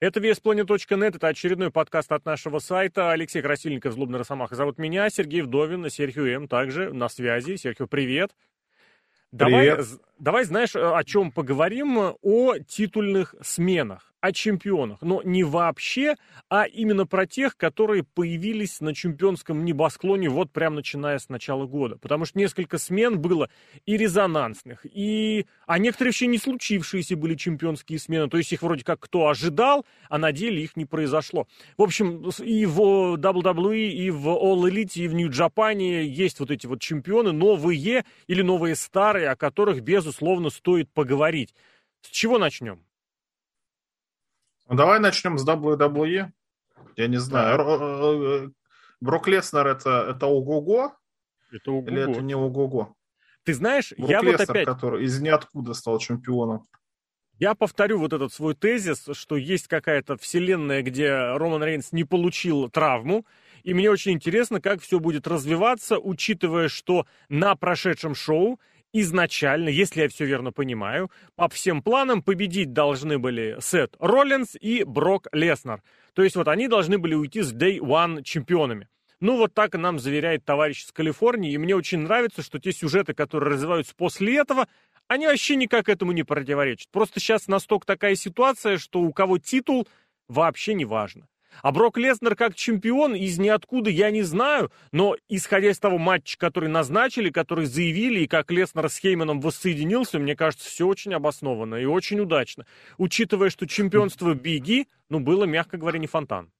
Это VSPlanet.net, это очередной подкаст от нашего сайта. Алексей Красильников, Злобный Росомаха зовут меня, Сергей Вдовин, Серхио М. также на связи. Серхио, привет. Давай, давай, знаешь, о чем поговорим? О титульных сменах о чемпионах, но не вообще, а именно про тех, которые появились на чемпионском небосклоне вот прям начиная с начала года. Потому что несколько смен было и резонансных, и... а некоторые вообще не случившиеся были чемпионские смены. То есть их вроде как кто ожидал, а на деле их не произошло. В общем, и в WWE, и в All Elite, и в Нью-Джапане есть вот эти вот чемпионы, новые или новые старые, о которых, безусловно, стоит поговорить. С чего начнем? Ну, давай начнем с WWE. Я не знаю. Да. Э, Брок Леснер это, это ого-го? Это ого-го. Или это не ого-го? Ты знаешь, Брук я Леснер, вот опять... который из ниоткуда стал чемпионом. Я повторю вот этот свой тезис, что есть какая-то вселенная, где Роман Рейнс не получил травму, и мне очень интересно, как все будет развиваться, учитывая, что на прошедшем шоу изначально, если я все верно понимаю, по всем планам победить должны были Сет Роллинс и Брок Леснер. То есть вот они должны были уйти с Day One чемпионами. Ну, вот так нам заверяет товарищ из Калифорнии, и мне очень нравится, что те сюжеты, которые развиваются после этого, они вообще никак этому не противоречат. Просто сейчас настолько такая ситуация, что у кого титул, вообще не важно. А Брок Леснер как чемпион из ниоткуда я не знаю, но исходя из того матча, который назначили, который заявили, и как Леснер с Хейманом воссоединился, мне кажется, все очень обоснованно и очень удачно. Учитывая, что чемпионство Биги, ну, было, мягко говоря, не фонтан.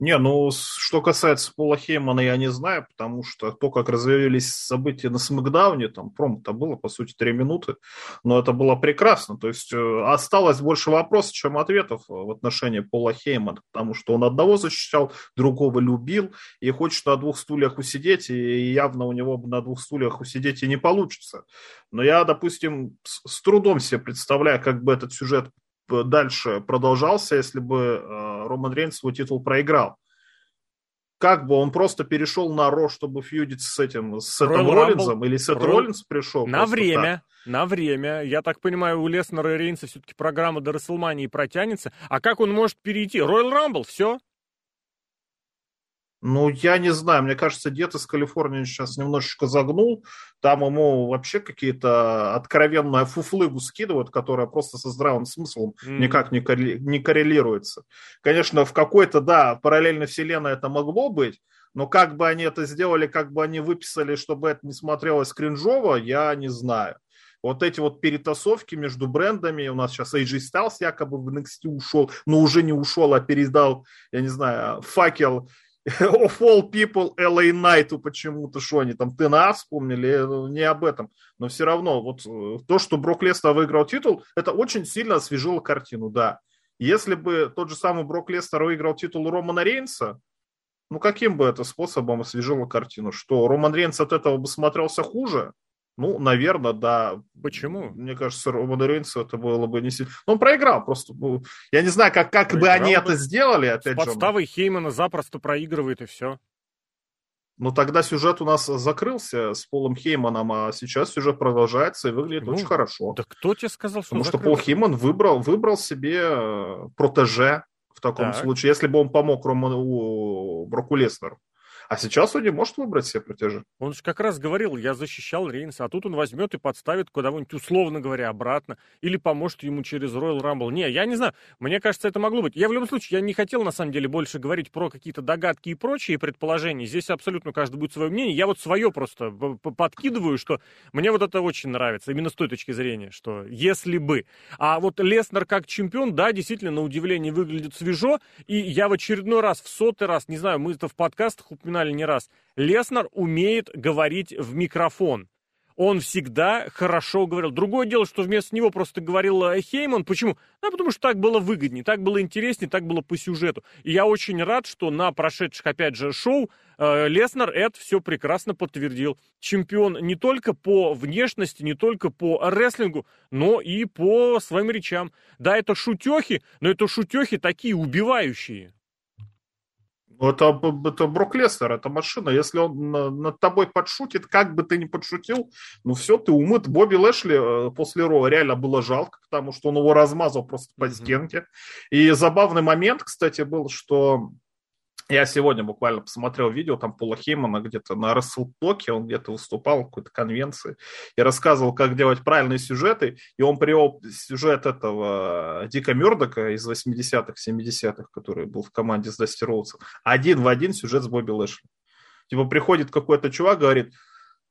Не, ну, что касается Пола Хеймана, я не знаю, потому что то, как развивались события на Смакдауне, там промо-то было, по сути, три минуты, но это было прекрасно. То есть э, осталось больше вопросов, чем ответов в отношении Пола Хеймана, потому что он одного защищал, другого любил, и хочет на двух стульях усидеть, и явно у него на двух стульях усидеть и не получится. Но я, допустим, с трудом себе представляю, как бы этот сюжет дальше продолжался, если бы э, Роман Рейнс свой титул проиграл. Как бы он просто перешел на Ро, чтобы фьюдить с этим, с Сетом Роллинзом, или Сет Ролл... Роллинс пришел? На время, так. на время. Я так понимаю, у Леснера и Рейнса все-таки программа до Расселмании протянется. А как он может перейти? Роyal Рамбл, все. Ну, я не знаю, мне кажется, дед из Калифорнии сейчас немножечко загнул. Там ему вообще какие-то откровенные фуфлыгу скидывают, которая просто со здравым смыслом mm. никак не, коррели- не коррелируется. Конечно, в какой-то, да, параллельной вселенной это могло быть, но как бы они это сделали, как бы они выписали, чтобы это не смотрелось кринжово, я не знаю. Вот эти вот перетасовки между брендами, у нас сейчас AJ Styles якобы в NXT ушел, но уже не ушел, а передал, я не знаю, факел of all people LA Knight почему-то, что они там ТНА вспомнили, э, не об этом. Но все равно, вот э, то, что Брок Лестер выиграл титул, это очень сильно освежило картину, да. Если бы тот же самый Брок Лестер выиграл титул Романа Рейнса, ну каким бы это способом освежило картину? Что Роман Рейнс от этого бы смотрелся хуже? Ну, наверное, да. Почему? Мне кажется, Роману Рейнсу это было бы не сильно... Ну, он проиграл просто. Ну, я не знаю, как, как бы они бы. это сделали, опять С подставой же. Хеймана запросто проигрывает, и все. Ну, тогда сюжет у нас закрылся с Полом Хейманом, а сейчас сюжет продолжается и выглядит ну, очень хорошо. Да кто тебе сказал, что Потому что Пол Хейман выбрал, выбрал себе э, протеже в таком так. случае, если бы он помог Роману Броку Леснеру. А сейчас он не может выбрать себе протяжи. Он же как раз говорил, я защищал Рейнса, а тут он возьмет и подставит куда-нибудь, условно говоря, обратно, или поможет ему через Royal Rumble. Не, я не знаю, мне кажется, это могло быть. Я в любом случае, я не хотел, на самом деле, больше говорить про какие-то догадки и прочие предположения. Здесь абсолютно каждый будет свое мнение. Я вот свое просто подкидываю, что мне вот это очень нравится, именно с той точки зрения, что если бы. А вот Леснер как чемпион, да, действительно, на удивление выглядит свежо, и я в очередной раз, в сотый раз, не знаю, мы это в подкастах упоминали, упоминали не раз, Леснер умеет говорить в микрофон. Он всегда хорошо говорил. Другое дело, что вместо него просто говорил э, Хейман. Почему? Ну, потому что так было выгоднее, так было интереснее, так было по сюжету. И я очень рад, что на прошедших, опять же, шоу э, Леснер это все прекрасно подтвердил. Чемпион не только по внешности, не только по рестлингу, но и по своим речам. Да, это шутехи, но это шутехи такие убивающие. Это, это Брок Лестер, это машина. Если он над тобой подшутит, как бы ты ни подшутил, ну все, ты умыт. Бобби Лэшли э, после Ро реально было жалко, потому что он его размазал просто по стенке. И забавный момент, кстати, был, что я сегодня буквально посмотрел видео там Пола Хеймана где-то на Расселтоке, он где-то выступал в какой-то конвенции и рассказывал, как делать правильные сюжеты, и он привел сюжет этого Дика Мёрдока из 80-х, 70-х, который был в команде с Дасти один в один сюжет с Бобби Лэшли. Типа приходит какой-то чувак, говорит,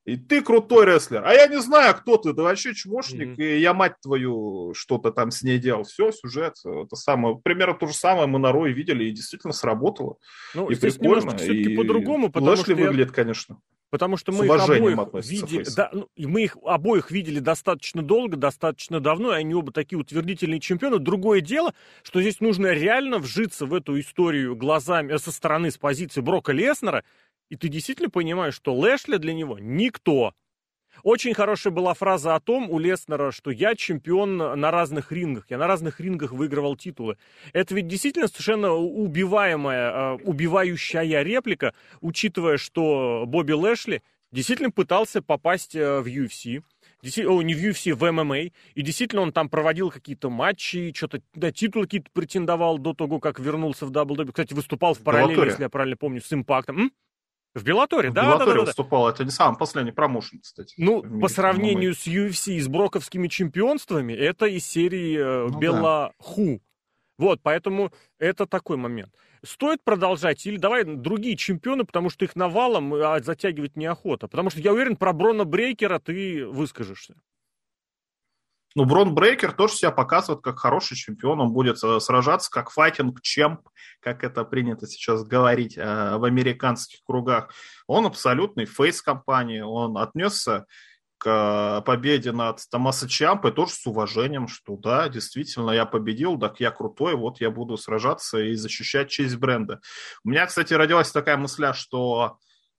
и ты крутой рестлер. А я не знаю, кто ты, ты вообще чмошник, mm-hmm. и я, мать твою, что-то там с ней делал. Все, сюжет, это самое. Примерно то же самое мы на Рой видели, и действительно сработало. Ну, и прикольно. все-таки по-другому, потому Лэшли что выглядит, я... конечно. Потому что мы их обоих видели, да, ну, мы их обоих видели достаточно долго, достаточно давно, и они оба такие утвердительные чемпионы. Другое дело, что здесь нужно реально вжиться в эту историю глазами э, со стороны, с позиции Брока Леснера, и ты действительно понимаешь, что Лэшли для него никто. Очень хорошая была фраза о том у Леснера, что я чемпион на разных рингах, я на разных рингах выигрывал титулы. Это ведь действительно совершенно убиваемая, а, убивающая реплика, учитывая, что Бобби Лэшли действительно пытался попасть э, в UFC. О, не в UFC, в ММА. И действительно он там проводил какие-то матчи, что-то, да, титулы какие-то претендовал до того, как вернулся в WWE. Кстати, выступал в параллели, если я правильно помню, с Импактом. М? В Беллаторе, да? В Беллаторе да, да, выступал, да. это не самый последний промоушен, кстати. Ну, по сравнению с UFC и с броковскими чемпионствами, это из серии э, ну, Беллаху. Да. Вот, поэтому это такой момент. Стоит продолжать или давай другие чемпионы, потому что их навалом а затягивать неохота. Потому что я уверен, про Брона Брейкера ты выскажешься. Ну, Брон Брейкер тоже себя показывает как хороший чемпион. Он будет э, сражаться как файтинг чемп, как это принято сейчас говорить э, в американских кругах. Он абсолютный фейс компании. Он отнесся к победе над Томаса Чампой тоже с уважением, что да, действительно, я победил, так я крутой, вот я буду сражаться и защищать честь бренда. У меня, кстати, родилась такая мысля, что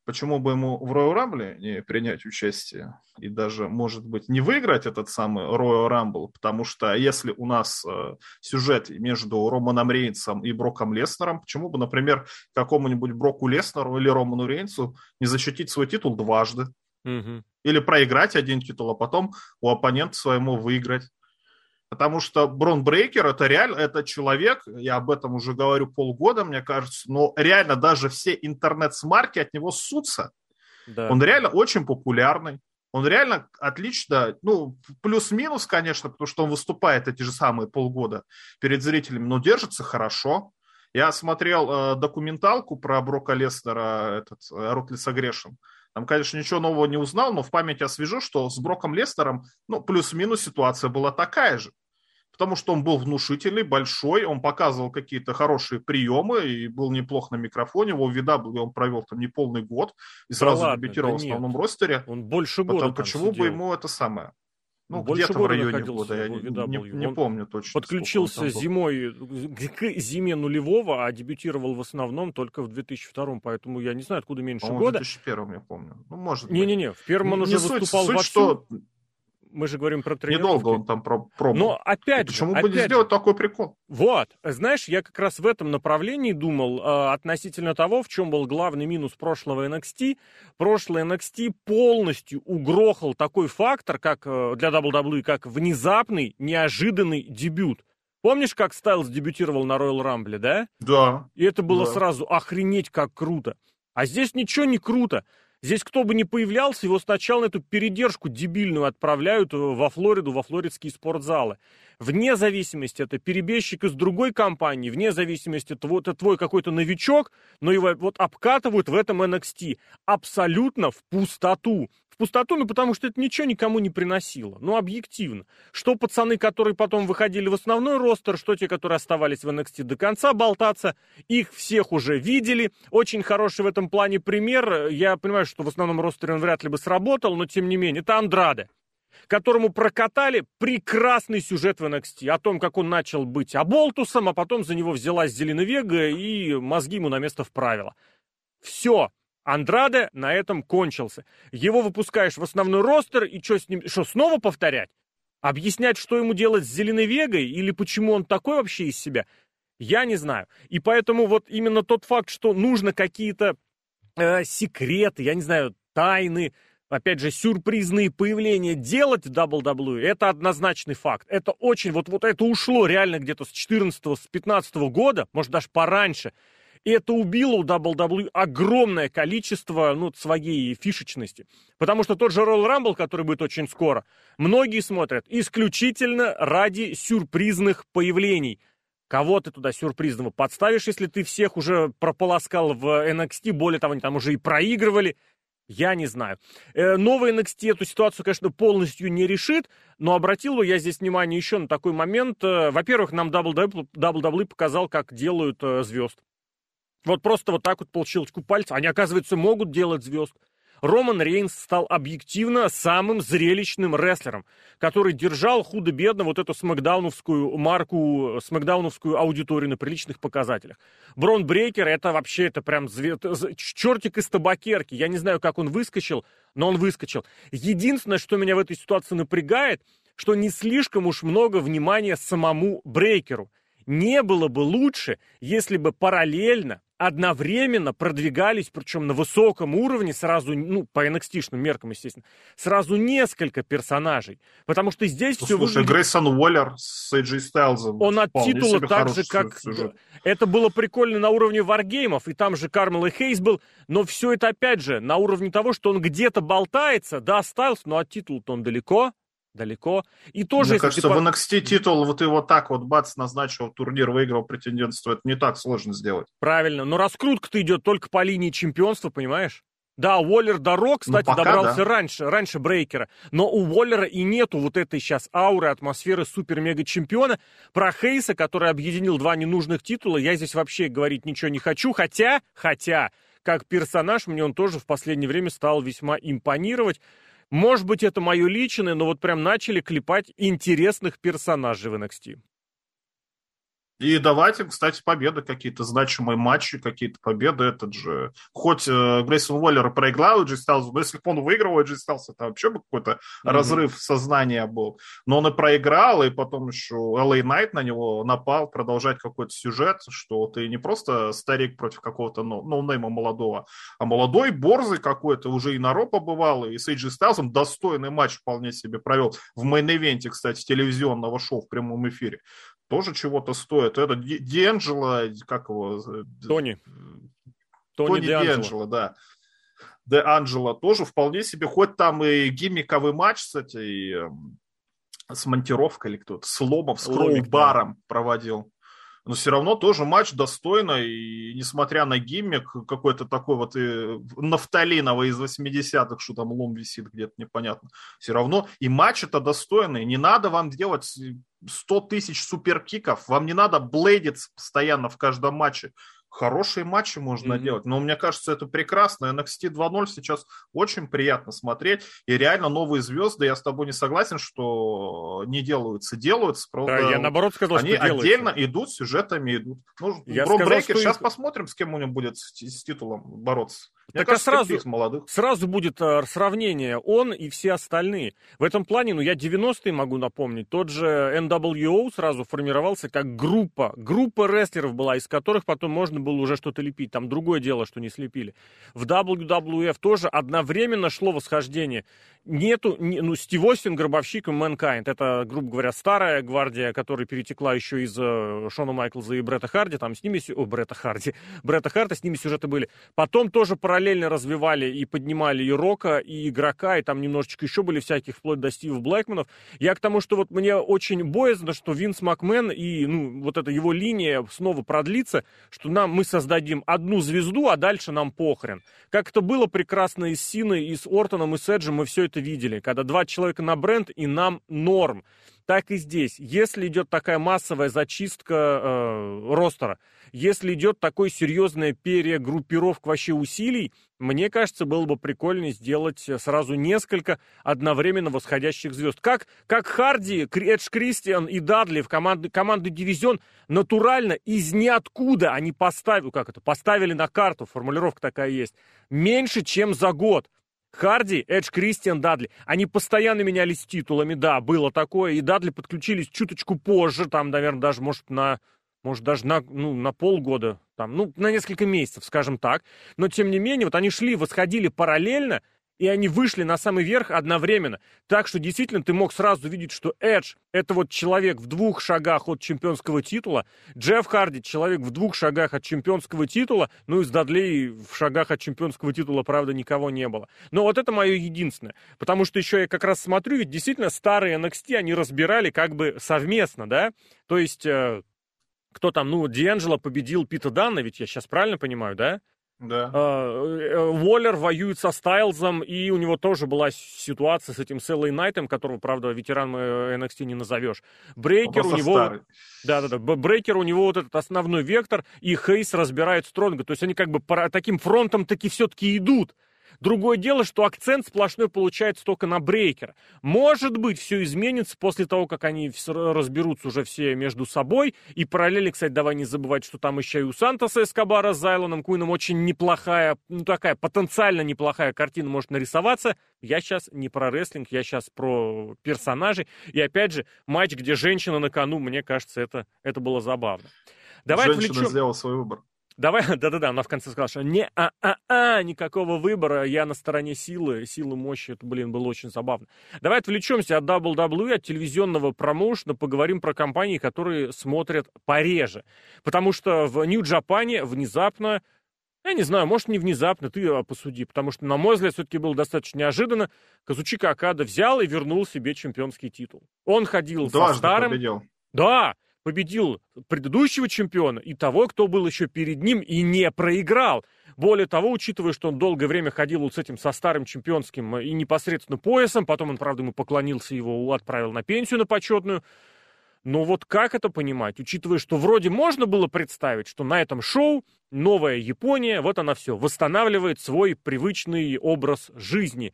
почему бы ему в Royal Rumble не принять участие и даже, может быть, не выиграть этот самый Royal Rumble, потому что если у нас э, сюжет между Романом Рейнсом и Броком Леснером, почему бы, например, какому-нибудь Броку Леснеру или Роману Рейнсу не защитить свой титул дважды? Угу. Или проиграть один титул, а потом у оппонента своему выиграть. Потому что Брон Брейкер это реально, это человек, я об этом уже говорю полгода, мне кажется, но реально даже все интернет-смарки от него ссутся. Да. Он реально очень популярный. Он реально отлично, ну, плюс-минус, конечно, потому что он выступает эти же самые полгода перед зрителями, но держится хорошо. Я смотрел э, документалку про Брока Лестера, этот, э, Рутлис Агрешен. Там, конечно, ничего нового не узнал, но в памяти освежу, что с Броком Лестером, ну, плюс-минус ситуация была такая же потому что он был внушительный, большой, он показывал какие-то хорошие приемы и был неплох на микрофоне. Его вида был, он провел там не полный год и сразу да ладно, дебютировал да в основном нет. ростере. Он больше года Потом, Почему сидел. бы ему это самое? Ну, где-то в районе года, я не, не, не помню точно. Подключился зимой к зиме нулевого, а дебютировал в основном только в 2002, поэтому я не знаю, откуда меньше года. в 2001 я помню. Ну, может Не-не-не, в первом он не уже суть, выступал суть, вовсю. что мы же говорим про тренировки. Недолго он там про пробовал. Но опять Почему же, бы не сделать такой прикол? Вот. Знаешь, я как раз в этом направлении думал э, относительно того, в чем был главный минус прошлого NXT. Прошлый NXT полностью угрохал такой фактор, как э, для WWE, как внезапный, неожиданный дебют. Помнишь, как Стайлз дебютировал на Royal Rumble, да? Да. И это было да. сразу охренеть как круто. А здесь ничего не круто. Здесь кто бы ни появлялся, его сначала на эту передержку дебильную отправляют во Флориду, во флоридские спортзалы. Вне зависимости, это перебежчик из другой компании, вне зависимости, твой, это твой какой-то новичок, но его вот обкатывают в этом NXT. Абсолютно в пустоту пустоту, ну потому что это ничего никому не приносило. Ну, объективно. Что пацаны, которые потом выходили в основной ростер, что те, которые оставались в NXT до конца болтаться, их всех уже видели. Очень хороший в этом плане пример. Я понимаю, что в основном ростере он вряд ли бы сработал, но тем не менее, это Андраде которому прокатали прекрасный сюжет в NXT о том, как он начал быть оболтусом, а потом за него взялась Зеленовега и мозги ему на место вправила. Все, Андраде на этом кончился. Его выпускаешь в основной ростер, и что с ним, что снова повторять? Объяснять, что ему делать с Зеленой Вегой, или почему он такой вообще из себя? Я не знаю. И поэтому вот именно тот факт, что нужно какие-то э, секреты, я не знаю, тайны, опять же, сюрпризные появления делать в WWE, это однозначный факт. Это очень, вот, вот это ушло реально где-то с 14 с 15 года, может даже пораньше. И это убило у WWE огромное количество ну, своей фишечности. Потому что тот же Royal Rumble, который будет очень скоро, многие смотрят исключительно ради сюрпризных появлений. Кого ты туда сюрпризного подставишь, если ты всех уже прополоскал в NXT, более того, они там уже и проигрывали, я не знаю. Э, новый NXT эту ситуацию, конечно, полностью не решит, но обратил я здесь внимание еще на такой момент. Э, во-первых, нам WWE показал, как делают э, звезд. Вот просто вот так вот по щелчку. Они, оказывается, могут делать звезд. Роман Рейнс стал объективно самым зрелищным рестлером, который держал худо-бедно вот эту смакдауновскую марку, смакдауновскую аудиторию на приличных показателях. Брон Брейкер это вообще, это прям зве... чертик из табакерки. Я не знаю, как он выскочил, но он выскочил. Единственное, что меня в этой ситуации напрягает, что не слишком уж много внимания самому Брейкеру. Не было бы лучше, если бы параллельно одновременно продвигались, причем на высоком уровне, сразу, ну, по nxt меркам, естественно, сразу несколько персонажей. Потому что здесь ну, все Слушай, выглядит... Грейсон Уоллер с AJ Стайлзом. Он от титула так же, как... Сюжет. Это было прикольно на уровне варгеймов, и там же Кармел и Хейс был, но все это, опять же, на уровне того, что он где-то болтается, да, Стайлз, но от титула-то он далеко, далеко. И тоже... Мне кажется, ты... в NXT титул вот его так вот бац назначил турнир, выиграл претендентство, это не так сложно сделать. Правильно, но раскрутка-то идет только по линии чемпионства, понимаешь? Да, Уоллер до Ро, кстати, ну, добрался да. раньше, раньше Брейкера. Но у Уоллера и нету вот этой сейчас ауры, атмосферы супер-мега-чемпиона. Про Хейса, который объединил два ненужных титула, я здесь вообще говорить ничего не хочу. Хотя, хотя, как персонаж, мне он тоже в последнее время стал весьма импонировать. Может быть, это мое личное, но вот прям начали клепать интересных персонажей в NXT. И давайте, кстати, победы какие-то, значимые матчи, какие-то победы. Этот же, хоть э, Грейсон Уоллер проиграл Эджи Стайлзу, но если бы он выиграл Эджи Стайлз, это вообще бы какой-то mm-hmm. разрыв сознания был. Но он и проиграл, и потом еще LA Knight на него напал, продолжать какой-то сюжет, что ты не просто старик против какого-то ноунейма молодого, а молодой, борзый какой-то, уже и на Raw побывал, и с AJ Стайлзом достойный матч вполне себе провел в main event е, кстати, телевизионного шоу в прямом эфире тоже чего-то стоит. Это Дианджело, как его? Э, Тони. Тони, Тони Дианджело, да. Де Анджело тоже вполне себе, хоть там и гиммиковый матч с этой, эм, с монтировкой или кто-то, с ломом, с crowbar ом да. проводил но все равно тоже матч достойно, и несмотря на гиммик, какой-то такой вот и нафталиновый из 80-х, что там лом висит где-то непонятно, все равно и матч это достойный, не надо вам делать 100 тысяч суперкиков, вам не надо блейдиться постоянно в каждом матче, хорошие матчи можно mm-hmm. делать. Но мне кажется, это прекрасно. NXT 2.0 сейчас очень приятно смотреть. И реально новые звезды, я с тобой не согласен, что не делаются, делаются. Правда, да, я наоборот сказал, они что отдельно делаются. идут, сюжетами идут. Ну, я сказал, Брейкер, сейчас посмотрим, с кем у него будет с, с титулом бороться. Мне так а кажется, а сразу, молодых. сразу будет э, сравнение, он и все остальные. В этом плане, ну, я 90-е могу напомнить, тот же NWO сразу формировался как группа, группа рестлеров была, из которых потом можно было уже что-то лепить. Там другое дело, что не слепили. В WWF тоже одновременно шло восхождение. Нету, не, ну, Стив Остин, Гробовщик и Mankind. Это, грубо говоря, старая гвардия, которая перетекла еще из э, Шона Майклза и Бретта Харди. Там с ними, о, Бретта Харди, Бретта Харта, с ними сюжеты были. Потом тоже параллельно развивали и поднимали и Рока, и игрока, и там немножечко еще были всяких, вплоть до Стива Блэкманов. Я к тому, что вот мне очень боязно, что Винс Макмен и, ну, вот эта его линия снова продлится, что нам, мы создадим одну звезду, а дальше нам похрен. Как это было прекрасно и с Синой, и с Ортоном, и с Эджем, мы все это видели, когда два человека на бренд, и нам норм. Так и здесь. Если идет такая массовая зачистка э, ростера, если идет такой серьезная перегруппировка вообще усилий, мне кажется, было бы прикольно сделать сразу несколько одновременно восходящих звезд. Как, как Харди, Эдж Кристиан и Дадли в команды, команды дивизион натурально из ниоткуда они поставили, как это, поставили на карту, формулировка такая есть, меньше, чем за год. Харди, Эдж, Кристиан, Дадли. Они постоянно менялись титулами, да, было такое. И Дадли подключились чуточку позже, там, наверное, даже, может, на может, даже на, ну, на полгода, там, ну, на несколько месяцев, скажем так. Но, тем не менее, вот они шли, восходили параллельно, и они вышли на самый верх одновременно. Так что действительно ты мог сразу видеть, что Эдж — это вот человек в двух шагах от чемпионского титула, Джефф Харди — человек в двух шагах от чемпионского титула, ну и с Дадлей в шагах от чемпионского титула, правда, никого не было. Но вот это мое единственное. Потому что еще я как раз смотрю, ведь действительно старые NXT они разбирали как бы совместно, да? То есть... Э, кто там, ну, Дианджело победил Пита Данна, ведь я сейчас правильно понимаю, да? Да. Уоллер воюет со Стайлзом, и у него тоже была ситуация с этим Селлой Найтом, которого, правда, ветеран NXT не назовешь. Брейкер у него... Да-да-да, Брейкер у него вот этот основной вектор, и Хейс разбирает Стронга. То есть они как бы таким фронтом таки все-таки идут. Другое дело, что акцент сплошной получается только на брейкер. Может быть, все изменится после того, как они разберутся уже все между собой. И параллельно, кстати, давай не забывать, что там еще и у Сантоса Эскобара с Зайлоном Куином очень неплохая, ну такая потенциально неплохая картина может нарисоваться. Я сейчас не про рестлинг, я сейчас про персонажей. И опять же, матч, где женщина на кону, мне кажется, это, это было забавно. Давай Женщина отвлечем... сделала свой выбор. Давай, да-да-да, она в конце сказала, что не а а а никакого выбора, я на стороне силы, силы мощи, это, блин, было очень забавно. Давай отвлечемся от WWE, от телевизионного промоушена, поговорим про компании, которые смотрят пореже. Потому что в Нью-Джапане внезапно я не знаю, может, не внезапно, ты а, посуди, потому что, на мой взгляд, все-таки было достаточно неожиданно. Казучика Акада взял и вернул себе чемпионский титул. Он ходил Дважды со старым... победил. Да, победил предыдущего чемпиона и того, кто был еще перед ним и не проиграл. Более того, учитывая, что он долгое время ходил вот с этим, со старым чемпионским и непосредственно поясом, потом он, правда, ему поклонился, его отправил на пенсию на почетную. Но вот как это понимать, учитывая, что вроде можно было представить, что на этом шоу новая Япония, вот она все, восстанавливает свой привычный образ жизни.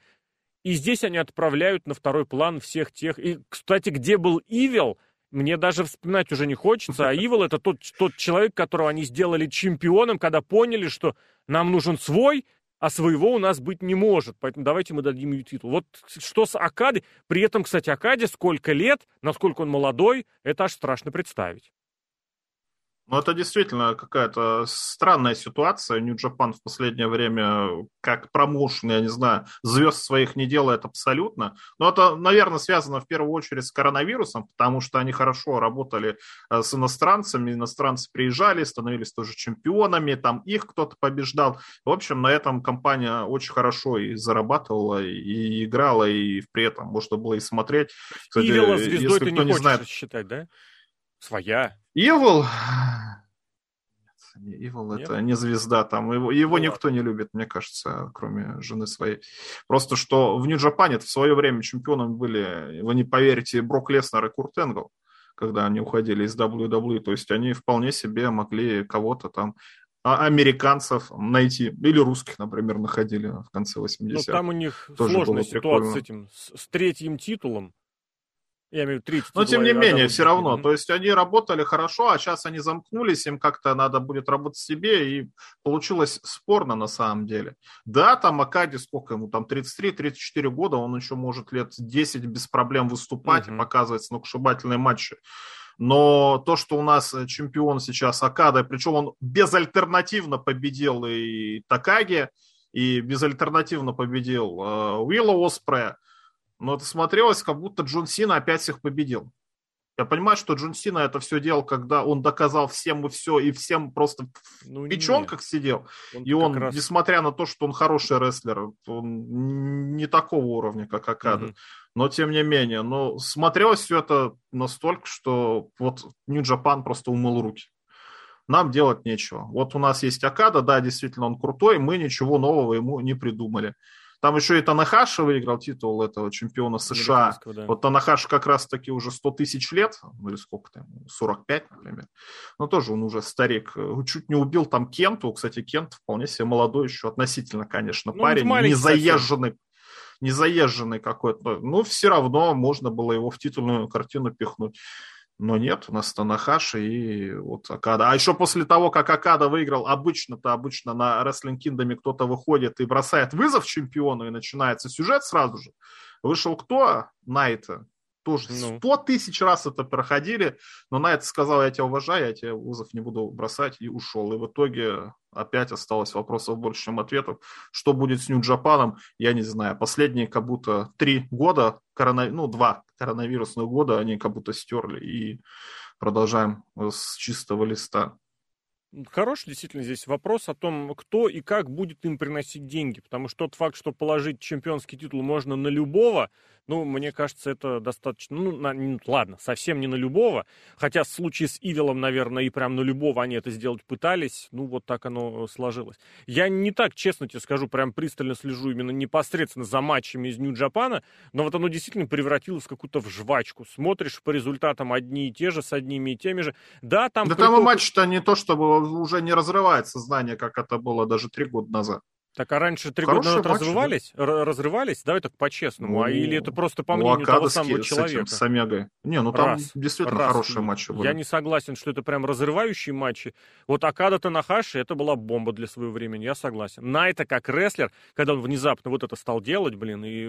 И здесь они отправляют на второй план всех тех... И, кстати, где был Ивел, мне даже вспоминать уже не хочется, а Ивол это тот, тот человек, которого они сделали чемпионом, когда поняли, что нам нужен свой, а своего у нас быть не может. Поэтому давайте мы дадим ей титул. Вот что с Акадой. При этом, кстати, Акаде сколько лет, насколько он молодой, это аж страшно представить. Ну, это действительно какая-то странная ситуация. Нью-Джапан в последнее время, как промоушен, я не знаю, звезд своих не делает абсолютно. Но это, наверное, связано в первую очередь с коронавирусом, потому что они хорошо работали э, с иностранцами. Иностранцы приезжали, становились тоже чемпионами, там их кто-то побеждал. В общем, на этом компания очень хорошо и зарабатывала, и играла, и при этом можно было и смотреть. Кстати, Ивела звездой ты не, не знает... считать, да? Своя. Evil... Нет, Evil Нет? это не звезда, там его, его ну, никто не любит, мне кажется, кроме жены своей. Просто что в Нью-Джапане в свое время чемпионом были, вы не поверите, Брок Леснер и Курт Энгл, когда они уходили из WWE, то есть они вполне себе могли кого-то там а, американцев найти, или русских, например, находили в конце 80-х. Ну, там у них Тоже сложная ситуация с этим, с третьим титулом, я имею в виду третий. Но тем не менее, все равно. То есть они работали хорошо, а сейчас они замкнулись, им как-то надо будет работать себе, и получилось спорно на самом деле. Да, там Акади, сколько ему, там 33-34 года, он еще может лет 10 без проблем выступать угу. и показывать сногсшибательные матчи. Но то, что у нас чемпион сейчас Акада, причем он безальтернативно победил и Такаги, и безальтернативно победил э, Уилла Оспрея, но это смотрелось, как будто Джон Сина опять всех победил. Я понимаю, что Джон Сина это все делал, когда он доказал всем и все, и всем просто ну, в печенках нет. сидел. Он и он, раз... несмотря на то, что он хороший рестлер, он не такого уровня, как Акада. Угу. Но тем не менее, но смотрелось все это настолько, что вот Нью-Джапан просто умыл руки. Нам делать нечего. Вот у нас есть Акада, да, действительно он крутой, мы ничего нового ему не придумали. Там еще и Танахаша выиграл титул этого чемпиона США. Да. Вот Танахаш как раз-таки уже 100 тысяч лет, ну или сколько там, 45, например. Но тоже он уже старик. Чуть не убил там Кенту. Кстати, Кент вполне себе молодой еще относительно, конечно, ну, парень. Не заезженный не заезженный какой-то, но все равно можно было его в титульную картину пихнуть. Но нет, у нас Танахаши и вот Акада. А еще после того, как Акада выиграл, обычно-то, обычно на Wrestling Kingdom кто-то выходит и бросает вызов чемпиону, и начинается сюжет сразу же. Вышел кто? Найта. Тоже ну. тысяч раз это проходили, но на это сказал, я тебя уважаю, я тебе вызов не буду бросать, и ушел. И в итоге опять осталось вопросов больше, чем ответов. Что будет с Нью-Джапаном, я не знаю. Последние как будто три года, корона... ну, два коронавирусных года они как будто стерли. И продолжаем с чистого листа. Хороший действительно здесь вопрос о том, кто и как будет им приносить деньги. Потому что тот факт, что положить чемпионский титул можно на любого, ну, мне кажется, это достаточно... Ну, на, ну, ладно, совсем не на любого. Хотя в случае с Ивилом, наверное, и прям на любого они это сделать пытались. Ну, вот так оно сложилось. Я не так, честно тебе скажу, прям пристально слежу именно непосредственно за матчами из Нью-Джапана, но вот оно действительно превратилось в какую-то в жвачку. Смотришь по результатам одни и те же, с одними и теми же. Да, там... Да приток... там и матч-то не то, чтобы уже не разрывает сознание, как это было даже три года назад. Так а раньше три года назад матч, развивались? Да? Разрывались? Давай так по-честному. Ну, а или это просто по мнению того самого человека? С, этим, с Омегой. Не, ну там раз, действительно раз. хорошие матчи были. Я не согласен, что это прям разрывающие матчи. Вот Акада Танахаши это была бомба для своего времени, я согласен. Найта как рестлер, когда он внезапно вот это стал делать, блин, и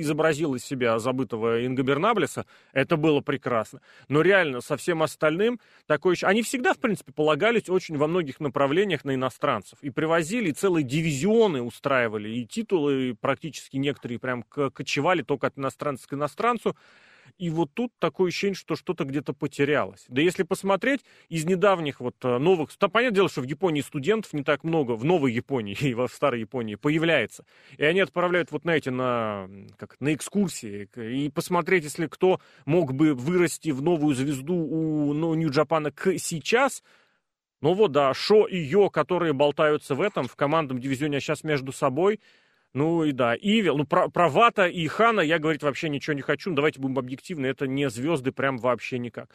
изобразил из себя забытого Ингобернаблеса, это было прекрасно. Но реально со всем остальным такое еще... Они всегда, в принципе, полагались очень во многих направлениях на иностранцев. И привозили целый дивизион аукционы устраивали, и титулы практически некоторые прям кочевали только от иностранца к иностранцу. И вот тут такое ощущение, что что-то где-то потерялось. Да если посмотреть из недавних вот э, новых... Да, понятное дело, что в Японии студентов не так много, в Новой Японии и во Старой Японии появляется. И они отправляют вот на эти, на, как, на экскурсии. И посмотреть, если кто мог бы вырасти в новую звезду у ну, Нью-Джапана к сейчас, ну вот, да, Шо и Йо, которые болтаются в этом, в командном дивизионе, а сейчас между собой. Ну и да, Ивил, ну про, про Вата и Хана я говорить вообще ничего не хочу, давайте будем объективны, это не звезды прям вообще никак.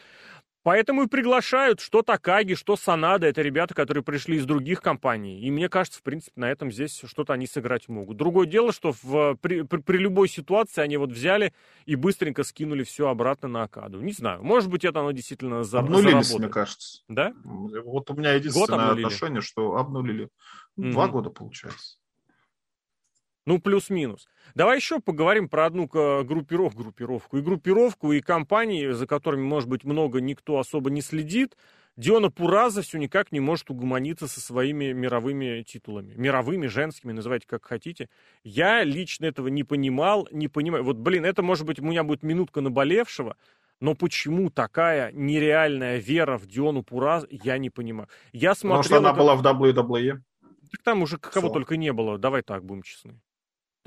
Поэтому и приглашают, что Такаги, что Санада, это ребята, которые пришли из других компаний. И мне кажется, в принципе, на этом здесь что-то они сыграть могут. Другое дело, что в, при, при, при любой ситуации они вот взяли и быстренько скинули все обратно на Акаду. Не знаю, может быть, это оно действительно за, Обнулились, заработает. мне кажется. Да? Вот у меня единственное отношение, что обнулили. Два mm года, получается. Ну, плюс-минус. Давай еще поговорим про одну группировку, группировку, и группировку, и компании, за которыми, может быть, много никто особо не следит. Диона Пураза все никак не может угомониться со своими мировыми титулами. Мировыми, женскими, называйте как хотите. Я лично этого не понимал, не понимаю. Вот, блин, это, может быть, у меня будет минутка наболевшего, но почему такая нереальная вера в Диону Пураз, я не понимаю. Я смотрел... Потому что она это... была в WWE. Так там уже кого Все. только не было, давай так будем честны.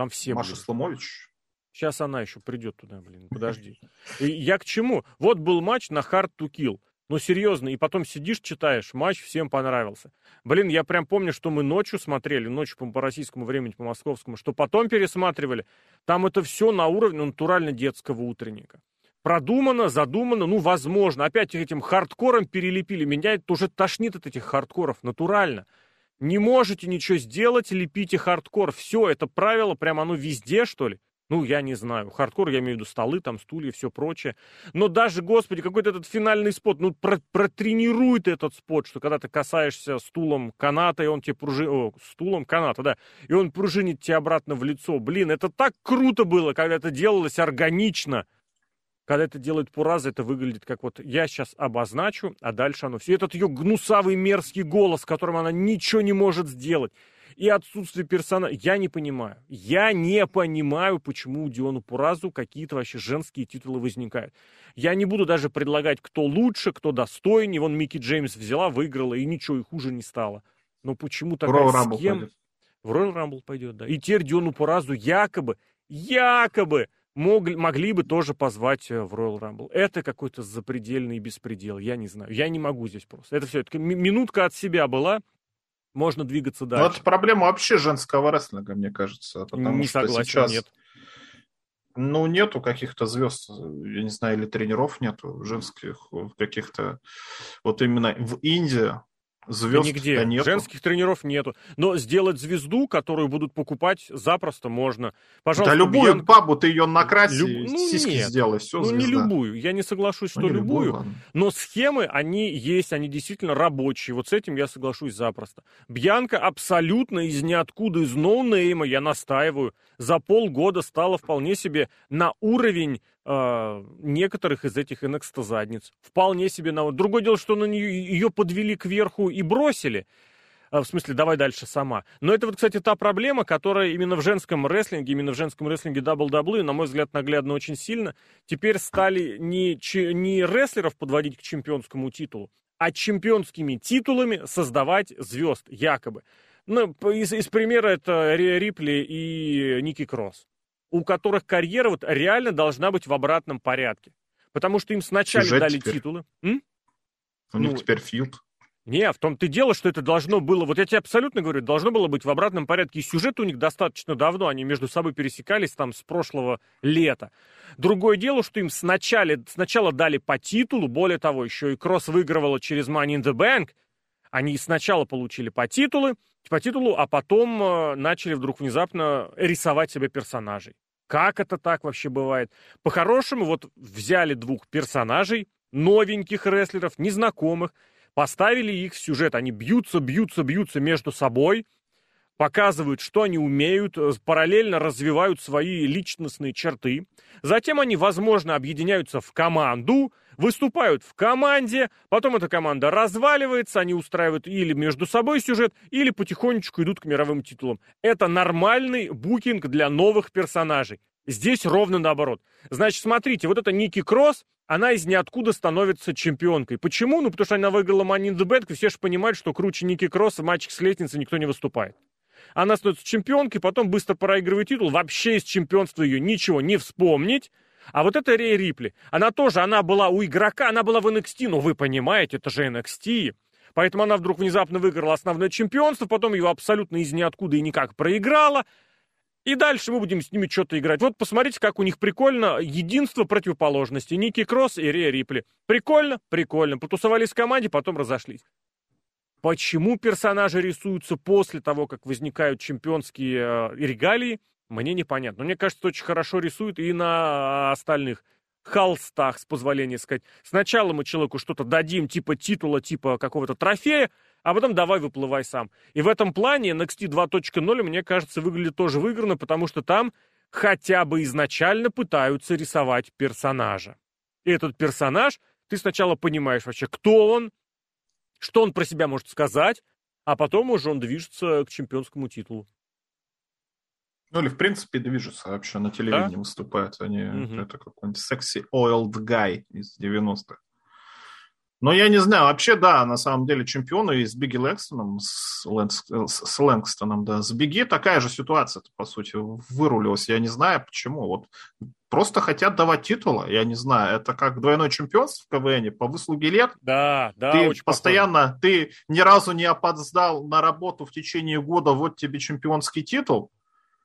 Там все Маша были. Сломович? Сейчас она еще придет туда, блин, подожди. И я к чему? Вот был матч на Hard to Kill. Ну, серьезно, и потом сидишь, читаешь, матч всем понравился. Блин, я прям помню, что мы ночью смотрели, ночью по, по российскому времени, по московскому, что потом пересматривали. Там это все на уровне натурально детского утренника. Продумано, задумано, ну, возможно. Опять этим хардкором перелепили. Меня это уже тошнит от этих хардкоров, натурально. Не можете ничего сделать, лепите хардкор. Все, это правило, прям оно везде, что ли? Ну, я не знаю. Хардкор, я имею в виду столы, там, стулья, все прочее. Но даже, господи, какой-то этот финальный spot, ну, про протренируй этот spot, что когда ты касаешься стулом каната, и он тебе пружинит... Стулом каната, да. И он пружинит тебе обратно в лицо. Блин, это так круто было, когда это делалось органично. Когда это делает Пураза, это выглядит как вот я сейчас обозначу, а дальше оно все. Этот ее гнусавый мерзкий голос, которым она ничего не может сделать. И отсутствие персонажа. Я не понимаю. Я не понимаю, почему у Диону Пуразу какие-то вообще женские титулы возникают. Я не буду даже предлагать, кто лучше, кто достойнее. Вон Микки Джеймс взяла, выиграла, и ничего, и хуже не стало. Но почему такая с кем... Пойдет. В Royal Rumble пойдет, да. И теперь Диону Пуразу якобы, якобы мог, могли бы тоже позвать э, в Royal Rumble. Это какой-то запредельный беспредел, я не знаю. Я не могу здесь просто. Это все, это минутка от себя была, можно двигаться дальше. Ну, это проблема вообще женского рестлинга, мне кажется. Потому не что согласен, сейчас... нет. Ну, нету каких-то звезд, я не знаю, или тренеров нету женских каких-то. Вот именно в Индии Звезд нигде. Нету. Женских тренеров нету. Но сделать звезду, которую будут покупать, запросто можно. Пожалуйста, да любую Бьян... бабу ты ее накраси, Люб... ну, сиськи нет. сделай, все, Ну, звезда. не любую. Я не соглашусь, что ну, любую. любую но схемы, они есть, они действительно рабочие. Вот с этим я соглашусь запросто. Бьянка абсолютно из ниоткуда, из ноунейма, я настаиваю, за полгода стала вполне себе на уровень э, некоторых из этих NXT-задниц. Вполне себе на... Другое дело, что на нее, ее подвели кверху и бросили. А, в смысле, давай дальше сама. Но это вот, кстати, та проблема, которая именно в женском рестлинге, именно в женском рестлинге WWE, на мой взгляд, наглядно очень сильно, теперь стали не, не рестлеров подводить к чемпионскому титулу, а чемпионскими титулами создавать звезд, якобы. Ну, из, из примера это Рипли и Ники Кросс, у которых карьера вот реально должна быть в обратном порядке. Потому что им сначала Сюжет дали теперь. титулы. М? У них ну, теперь фьюд. Не, в том-то и дело, что это должно было, вот я тебе абсолютно говорю, должно было быть в обратном порядке. И сюжет у них достаточно давно, они между собой пересекались там с прошлого лета. Другое дело, что им сначала, сначала дали по титулу, более того, еще и Кросс выигрывала через Money in the Bank. Они сначала получили по титулу, по титулу, а потом э, начали вдруг внезапно рисовать себе персонажей. Как это так вообще бывает? По-хорошему, вот взяли двух персонажей, новеньких рестлеров, незнакомых, Поставили их в сюжет, они бьются, бьются, бьются между собой, показывают, что они умеют, э, параллельно развивают свои личностные черты. Затем они, возможно, объединяются в команду, выступают в команде, потом эта команда разваливается, они устраивают или между собой сюжет, или потихонечку идут к мировым титулам. Это нормальный букинг для новых персонажей. Здесь ровно наоборот. Значит, смотрите, вот это Ники Кросс, она из ниоткуда становится чемпионкой. Почему? Ну, потому что она выиграла Money in the Bank, и все же понимают, что круче Ники Кросса в матчах с лестницы никто не выступает. Она становится чемпионкой, потом быстро проигрывает титул, вообще из чемпионства ее ничего не вспомнить. А вот это Рей Рипли, она тоже, она была у игрока, она была в NXT, но вы понимаете, это же NXT. Поэтому она вдруг внезапно выиграла основное чемпионство, потом ее абсолютно из ниоткуда и никак проиграла. И дальше мы будем с ними что-то играть. Вот посмотрите, как у них прикольно единство противоположностей. Ники Кросс и Рия Рипли. Прикольно? Прикольно. Потусовались в команде, потом разошлись. Почему персонажи рисуются после того, как возникают чемпионские э, регалии, мне непонятно. Но мне кажется, очень хорошо рисуют и на остальных холстах, с позволения сказать. Сначала мы человеку что-то дадим, типа титула, типа какого-то трофея, а потом давай выплывай сам. И в этом плане NXT 2.0, мне кажется, выглядит тоже выигранно, потому что там хотя бы изначально пытаются рисовать персонажа. И этот персонаж, ты сначала понимаешь вообще, кто он, что он про себя может сказать, а потом уже он движется к чемпионскому титулу. Ну или в принципе движется вообще на телевидении да? выступают. Они угу. это какой-нибудь секси oiled guy из 90-х. Но я не знаю, вообще, да, на самом деле чемпионы с Бигги Лэнгстоном, с, Лэнс, с Лэнгстоном, да, с Бигги такая же ситуация, по сути, вырулилась. Я не знаю, почему. Вот просто хотят давать титула, я не знаю, это как двойной чемпионство в КВН по выслуге лет. Да, да, Ты постоянно, похоже. ты ни разу не опоздал на работу в течение года, вот тебе чемпионский титул.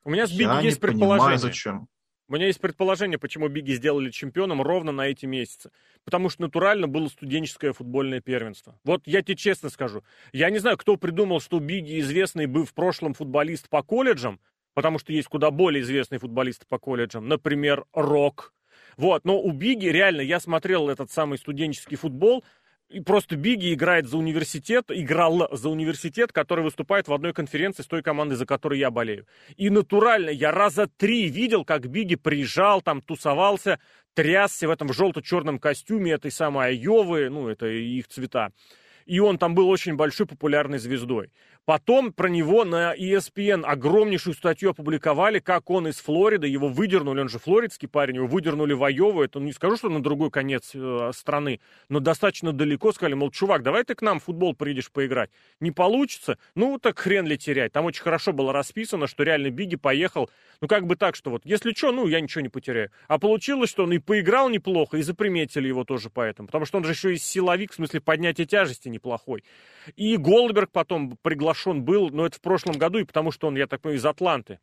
У меня с Бигги я есть предположение. Понимаю, зачем. У меня есть предположение, почему Биги сделали чемпионом ровно на эти месяцы. Потому что натурально было студенческое футбольное первенство. Вот я тебе честно скажу. Я не знаю, кто придумал, что Биги известный был в прошлом футболист по колледжам, потому что есть куда более известные футболисты по колледжам. Например, Рок. Вот, но у Биги реально, я смотрел этот самый студенческий футбол, и просто Биги играет за университет, играл за университет, который выступает в одной конференции с той командой, за которой я болею. И натурально я раза три видел, как Биги приезжал, там тусовался, трясся в этом желто-черном костюме этой самой Айовы, ну, это их цвета. И он там был очень большой популярной звездой. Потом про него на ESPN огромнейшую статью опубликовали, как он из Флориды, его выдернули, он же флоридский парень, его выдернули в Айову, это ну, не скажу, что на другой конец э, страны, но достаточно далеко сказали, мол, чувак, давай ты к нам в футбол приедешь поиграть. Не получится? Ну, так хрен ли терять. Там очень хорошо было расписано, что реально Биги поехал, ну, как бы так, что вот, если что, ну, я ничего не потеряю. А получилось, что он и поиграл неплохо, и заприметили его тоже поэтому, потому что он же еще и силовик, в смысле поднятия тяжести неплохой. И Голдберг потом приглашен был, но это в прошлом году, и потому что он, я так понимаю, из Атланты.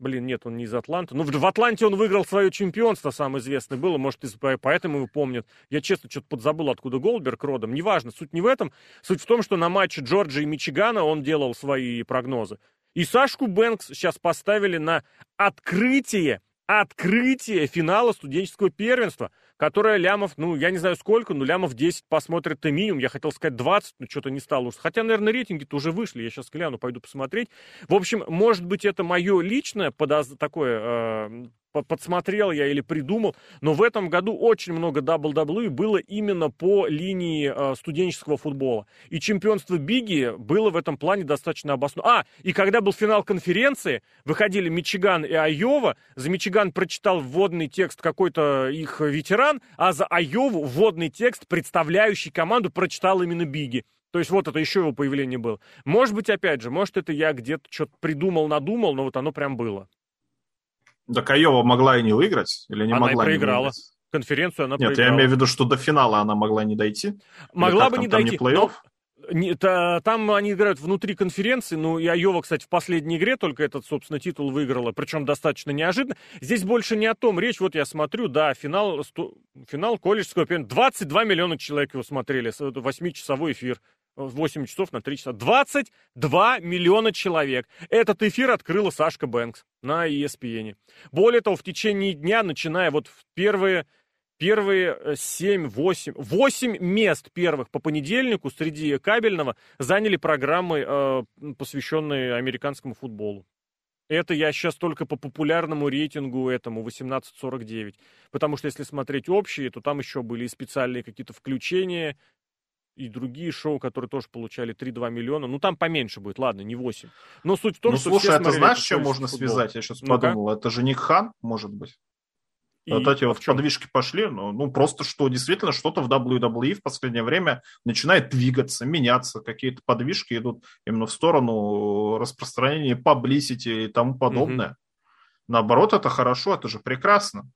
Блин, нет, он не из Атланты. Ну, в Атланте он выиграл свое чемпионство, самое известное было, может, поэтому его помнят. Я, честно, что-то подзабыл, откуда Голдберг родом. Неважно, суть не в этом. Суть в том, что на матче Джорджии и Мичигана он делал свои прогнозы. И Сашку Бэнкс сейчас поставили на открытие, открытие финала студенческого первенства которая лямов, ну, я не знаю сколько, но лямов 10 посмотрит и минимум. Я хотел сказать 20, но что-то не стало. Хотя, наверное, рейтинги-то уже вышли. Я сейчас гляну, пойду посмотреть. В общем, может быть, это мое личное подоз... такое э, подсмотрел я или придумал, но в этом году очень много WWE было именно по линии э, студенческого футбола. И чемпионство Биги было в этом плане достаточно обосновано. А, и когда был финал конференции, выходили Мичиган и Айова, за Мичиган прочитал вводный текст какой-то их ветеран, а за Айову вводный текст, представляющий команду, прочитал именно Биги. То есть вот это еще его появление было. Может быть, опять же, может это я где-то что-то придумал, надумал, но вот оно прям было. Да Каева могла и не выиграть, или не она могла и проиграла. Не Конференцию она Нет, проиграла. я имею в виду, что до финала она могла не дойти. Могла бы там, не там дойти. Не? Не, та, там они играют внутри конференции, ну и Айова, кстати, в последней игре только этот, собственно, титул выиграла, причем достаточно неожиданно. Здесь больше не о том речь, вот я смотрю, да, финал, сто, финал колледжского 22 миллиона человек его смотрели, 8-часовой эфир. 8 часов на 3 часа. 22 миллиона человек. Этот эфир открыла Сашка Бэнкс на ESPN. Более того, в течение дня, начиная вот в первые, первые 7, 8, 8 мест первых по понедельнику среди кабельного заняли программы, э, посвященные американскому футболу. Это я сейчас только по популярному рейтингу этому 1849. Потому что если смотреть общие, то там еще были и специальные какие-то включения, и другие шоу, которые тоже получали 3-2 миллиона. Ну, там поменьше будет, ладно, не 8. Но суть в том, ну, что слушай, это знаешь, чем футбол. можно связать? Я сейчас ну подумал. Это же Ник Хан, может быть. И вот эти вот подвижки пошли, ну, ну, просто что действительно что-то в WWE в последнее время начинает двигаться, меняться, какие-то подвижки идут именно в сторону распространения publicity и тому подобное. Mm-hmm. Наоборот, это хорошо, это же прекрасно.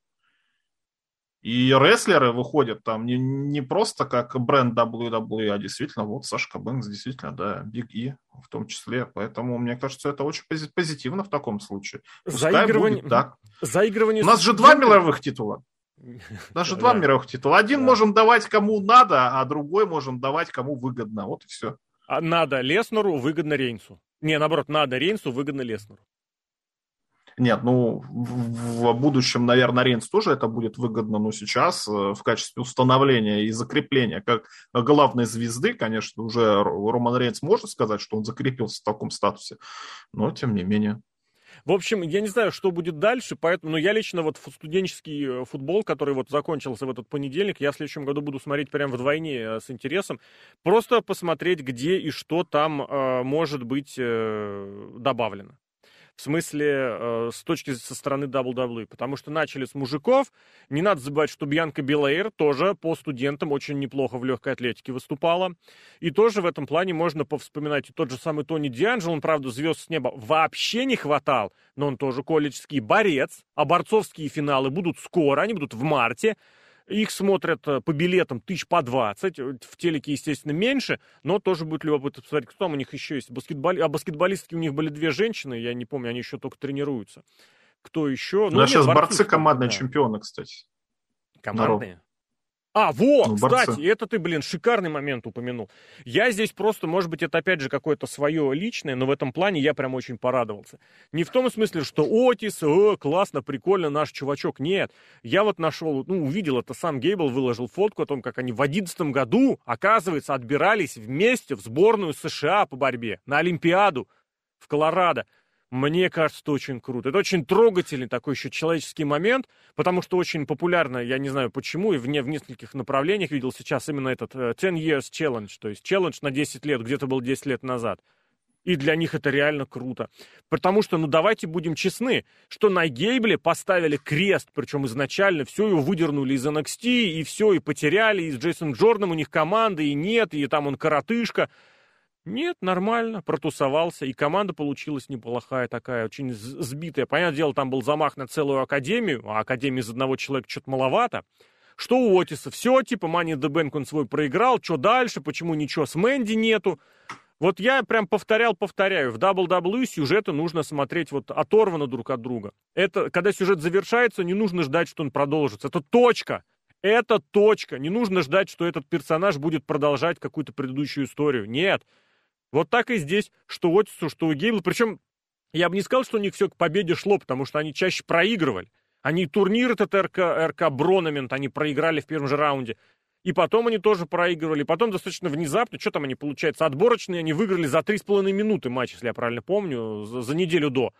И рестлеры выходят там не, не просто как бренд WWE, а действительно вот Сашка Бэнкс, действительно, да, Биг И в том числе. Поэтому, мне кажется, это очень позитивно в таком случае. Пускай Заигрывание... будет так. Заигрывание У нас же два мировых титула. Даже два мировых титула. Один можем давать кому надо, а другой можем давать кому выгодно. Вот и все. А надо Леснеру, выгодно Рейнсу. Не, наоборот, надо Рейнсу, выгодно Леснеру. Нет, ну, в, будущем, наверное, Рейнс тоже это будет выгодно, но сейчас э, в качестве установления и закрепления как главной звезды, конечно, уже Роман Рейнс может сказать, что он закрепился в таком статусе, но тем не менее. В общем, я не знаю, что будет дальше, поэтому, но я лично вот студенческий футбол, который вот закончился в этот понедельник, я в следующем году буду смотреть прям вдвойне э, с интересом, просто посмотреть, где и что там э, может быть э, добавлено в смысле э, с точки со стороны WWE, потому что начали с мужиков, не надо забывать, что Бьянка Белэйр тоже по студентам очень неплохо в легкой атлетике выступала, и тоже в этом плане можно повспоминать и тот же самый Тони Дианджело, он, правда, звезд с неба вообще не хватал, но он тоже колледжский борец, а борцовские финалы будут скоро, они будут в марте, их смотрят э, по билетам тысяч по 20. Э, в телеке, естественно, меньше, но тоже будет любопытно посмотреть, кто там у них еще есть. Баскетбол... А баскетболистки у них были две женщины, я не помню, они еще только тренируются. Кто еще? Ну, да, сейчас борцы командные да. чемпионы, кстати. Командные? А, вот, ну, кстати, борцы. это ты, блин, шикарный момент упомянул. Я здесь просто, может быть, это опять же какое-то свое личное, но в этом плане я прям очень порадовался. Не в том смысле, что Отис, о, классно, прикольно, наш чувачок. Нет, я вот нашел, ну, увидел это, сам Гейбл выложил фотку о том, как они в одиннадцатом году, оказывается, отбирались вместе в сборную США по борьбе на Олимпиаду в Колорадо. Мне кажется, это очень круто. Это очень трогательный такой еще человеческий момент, потому что очень популярно, я не знаю почему, и в, не, в нескольких направлениях видел сейчас именно этот uh, 10 years challenge, то есть челлендж на 10 лет, где-то был 10 лет назад. И для них это реально круто. Потому что, ну давайте будем честны, что на Гейбле поставили крест, причем изначально все его выдернули из NXT, и все, и потеряли, и с Джейсоном Джорданом у них команды, и нет, и там он коротышка. Нет, нормально, протусовался, и команда получилась неплохая такая, очень сбитая. Понятное дело, там был замах на целую академию, а академии из одного человека что-то маловато. Что у Отиса? Все, типа, Money the Bank он свой проиграл, что дальше, почему ничего с Мэнди нету? Вот я прям повторял, повторяю, в WWE сюжеты нужно смотреть вот оторвано друг от друга. Это, когда сюжет завершается, не нужно ждать, что он продолжится. Это точка. Это точка. Не нужно ждать, что этот персонаж будет продолжать какую-то предыдущую историю. Нет. Вот так и здесь, что у Отису, что у Гейбла. Причем я бы не сказал, что у них все к победе шло, потому что они чаще проигрывали. Они турнир этот РК, РК Бронамент, они проиграли в первом же раунде. И потом они тоже проигрывали. Потом достаточно внезапно, что там они, получается, отборочные, они выиграли за 3,5 минуты матч, если я правильно помню, за, за неделю до.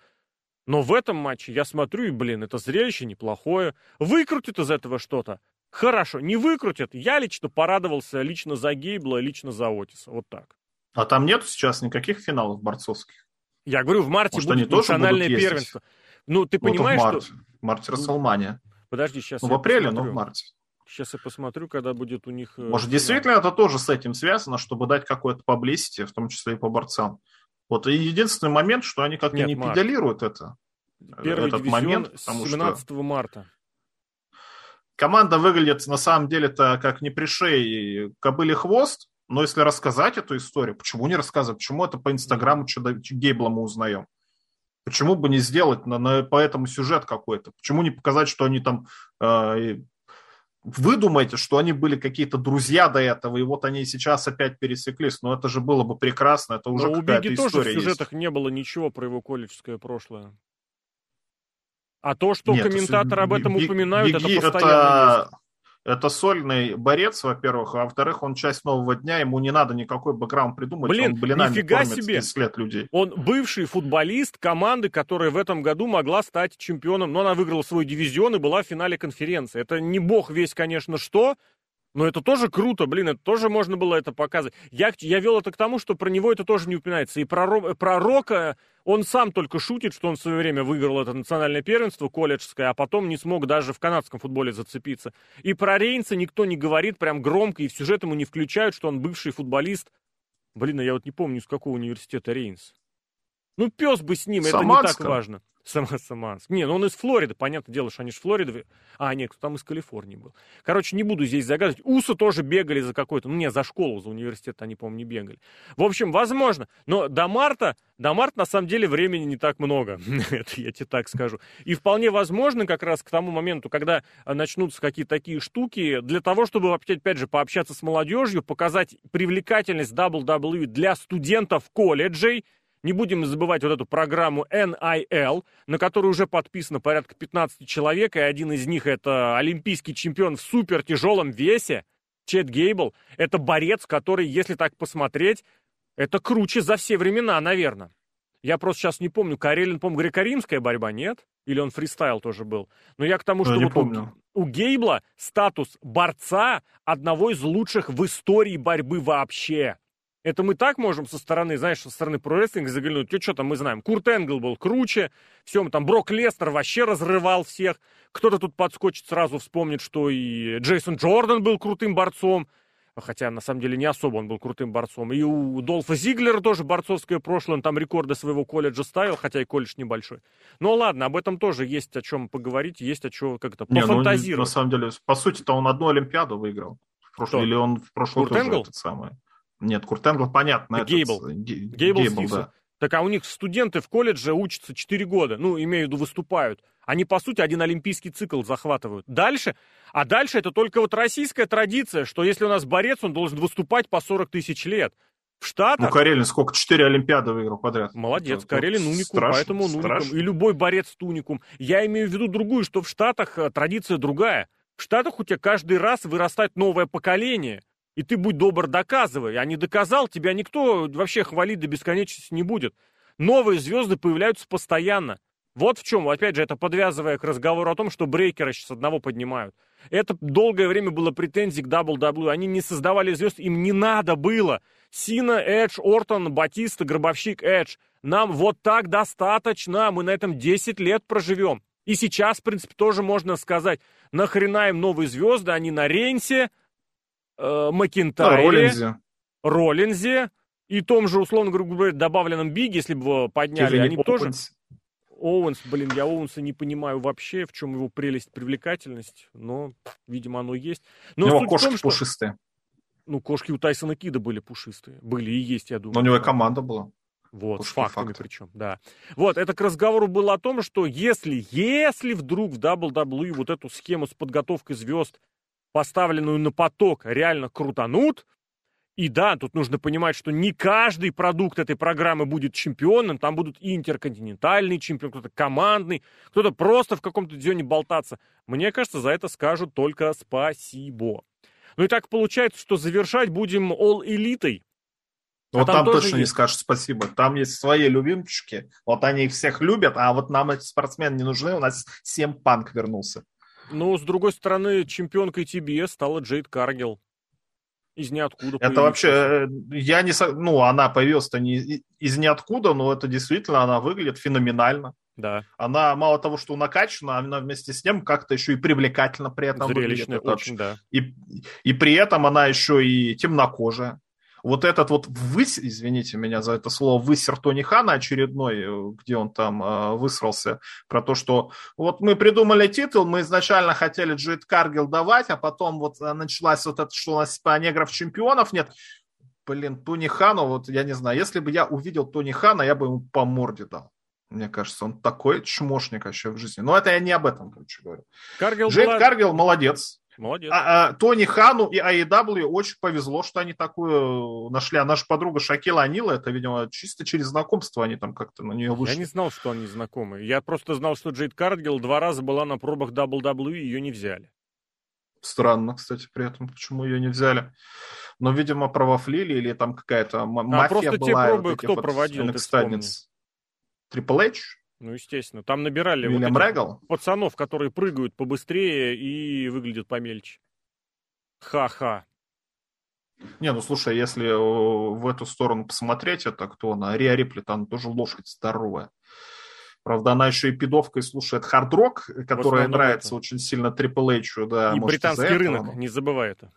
Но в этом матче я смотрю, и, блин, это зрелище неплохое. Выкрутит из этого что-то. Хорошо, не выкрутят. Я лично порадовался лично за Гейбла, лично за Отиса. Вот так. А там нету сейчас никаких финалов борцовских? Я говорю, в марте Может, будет национальное первенство. Ну, ты ну, понимаешь, в марте. что... В марте Расселмания. Подожди, сейчас ну, в апреле, посмотрю. но в марте. Сейчас я посмотрю, когда будет у них... Э, Может, действительно это тоже с этим связано, чтобы дать какое-то поблизости, в том числе и по борцам. Вот и единственный момент, что они как-то не март. педалируют это. Первый этот момент, потому 17 что... марта. Команда выглядит на самом деле-то как не пришей кобыли хвост, но если рассказать эту историю, почему не рассказывать? Почему это по Инстаграму Гейбла мы узнаем? Почему бы не сделать на, на, по этому сюжет какой-то? Почему не показать, что они там... Э, вы думаете, что они были какие-то друзья до этого, и вот они сейчас опять пересеклись? Но это же было бы прекрасно, это уже какая-то история тоже в сюжетах есть. не было ничего про его колледжское прошлое. А то, что Нет, комментаторы об этом упоминают, Беги, это постоянно это... Это сольный борец, во-первых, а во-вторых, он часть нового дня, ему не надо никакой бэкграунд придумать, Блин, он блинами нифига себе. лет людей. Он бывший футболист команды, которая в этом году могла стать чемпионом, но она выиграла свой дивизион и была в финале конференции. Это не бог весь, конечно, что, но это тоже круто, блин, это тоже можно было это показывать. Я, я вел это к тому, что про него это тоже не упоминается. И про, про Рока он сам только шутит, что он в свое время выиграл это национальное первенство колледжское, а потом не смог даже в канадском футболе зацепиться. И про Рейнса никто не говорит прям громко, и в сюжет ему не включают, что он бывший футболист. Блин, а я вот не помню, из какого университета Рейнс. Ну, пес бы с ним, Саманска. это не так важно. Сама Саманск. Не, ну он из Флориды, понятное дело, что они же Флориды. А, нет, кто там из Калифорнии был. Короче, не буду здесь загадывать. Усы тоже бегали за какой-то, ну не, за школу, за университет они, по-моему, не бегали. В общем, возможно. Но до марта, до марта на самом деле времени не так много. Это я тебе так скажу. И вполне возможно как раз к тому моменту, когда начнутся какие-то такие штуки, для того, чтобы, опять же, пообщаться с молодежью, показать привлекательность WWE для студентов колледжей, не будем забывать вот эту программу NIL, на которую уже подписано порядка 15 человек, и один из них это олимпийский чемпион в супер тяжелом весе, Чет Гейбл. Это борец, который, если так посмотреть, это круче за все времена, наверное. Я просто сейчас не помню, Карелин, по-моему, греко-римская борьба, нет? Или он фристайл тоже был? Но я к тому, что вот помню. У, у Гейбла статус борца одного из лучших в истории борьбы вообще. Это мы так можем со стороны, знаешь, со стороны про-рестлинга заглянуть. Ну, что там мы знаем? Курт Энгл был круче. Все, там Брок Лестер вообще разрывал всех. Кто-то тут подскочит, сразу вспомнит, что и Джейсон Джордан был крутым борцом. Хотя, на самом деле, не особо он был крутым борцом. И у Долфа Зиглера тоже борцовское прошлое. Он там рекорды своего колледжа ставил, хотя и колледж небольшой. Ну ладно, об этом тоже есть о чем поговорить, есть о чем как-то пофантазировать. Не, ну, на самом деле, по сути-то он одну Олимпиаду выиграл. В прошлом, или он в прошлом Курт тоже Энгл? этот самый. Нет, Курт Энгл, понятно. Гейбл. Этот, Гейбл, Гейбл да. Так а у них студенты в колледже учатся 4 года, ну, имею в виду, выступают. Они, по сути, один олимпийский цикл захватывают. Дальше, а дальше это только вот российская традиция, что если у нас борец, он должен выступать по 40 тысяч лет. В Штатах... Ну, Карелин сколько? Четыре Олимпиады выиграл подряд. Молодец, это, Карелин уникум, страшно, поэтому он уникум. И любой борец уникум. Я имею в виду другую, что в Штатах э, традиция другая. В Штатах у тебя каждый раз вырастает новое поколение. И ты будь добр, доказывай. А не доказал, тебя никто вообще хвалить до бесконечности не будет. Новые звезды появляются постоянно. Вот в чем, опять же, это подвязывая к разговору о том, что брейкеры сейчас одного поднимают. Это долгое время было претензий к WWE. Они не создавали звезд, им не надо было. Сина, Эдж, Ортон, Батиста, Гробовщик, Эдж. Нам вот так достаточно, мы на этом 10 лет проживем. И сейчас, в принципе, тоже можно сказать, нахрена им новые звезды, они на Рейнсе, э, Макинтайре, а, Роллинзе. Роллинзе и том же, условно говоря, добавленном Биге, если бы его подняли, Кевин они Оуэнс. тоже... Оуэнс, блин, я Оуэнса не понимаю вообще, в чем его прелесть, привлекательность, но, видимо, оно есть. Но у него кошки том, что... пушистые. Ну, кошки у Тайсона Кида были пушистые. Были и есть, я думаю. Но у него и команда была. Вот, с фактами факты. причем, да. Вот, это к разговору было о том, что если, если вдруг в WWE вот эту схему с подготовкой звезд поставленную на поток, реально крутанут. И да, тут нужно понимать, что не каждый продукт этой программы будет чемпионом. Там будут и интерконтинентальный чемпион, кто-то командный, кто-то просто в каком-то дивизионе болтаться. Мне кажется, за это скажут только спасибо. Ну и так получается, что завершать будем All Элитой. А вот там, там точно есть... не скажешь спасибо. Там есть свои любимчики, вот они их всех любят, а вот нам эти спортсмены не нужны, у нас всем панк вернулся. Ну, с другой стороны, чемпионкой TBS стала Джейд Каргил. Из ниоткуда. Это вообще, э, я не... Ну, она появилась-то не из ниоткуда, но это действительно, она выглядит феноменально. Да. Она мало того, что накачана, она вместе с ним как-то еще и привлекательно при этом Зрелищная, выглядит. очень, да. И, и при этом она еще и темнокожая вот этот вот высь, извините меня за это слово, высер Тони Хана очередной, э, где он там э, высрался, про то, что вот мы придумали титул, мы изначально хотели Джейд Каргил давать, а потом вот э, началась вот это, что у нас по негров чемпионов нет. Блин, Тони Хану, вот я не знаю, если бы я увидел Тони Хана, я бы ему по морде дал. Мне кажется, он такой чмошник вообще в жизни. Но это я не об этом, короче говорю. Каргил Джейд была... Каргил молодец. Молодец. А, а, Тони Хану и AEW очень повезло, что они такую нашли. А наша подруга Шакила Анила, это, видимо, чисто через знакомство они там как-то на нее вышли. Я не знал, что они знакомы. Я просто знал, что Джейд Кардгилл два раза была на пробах WWE, ее не взяли. Странно, кстати, при этом, почему ее не взяли. Но, видимо, провафлили или там какая-то а мафия просто была. Те пробы кто вот проводил, Трипл Эйч? Ну, естественно. Там набирали вот Регал? пацанов, которые прыгают побыстрее и выглядят помельче. Ха-ха. Не, ну слушай, если э, в эту сторону посмотреть, это кто она? Риа Рипли, там тоже лошадь здоровая. Правда, она еще и пидовкой слушает хард-рок, которая нравится это. очень сильно Трипл Эйчу. Да, и британский рынок, этого, не забывай это.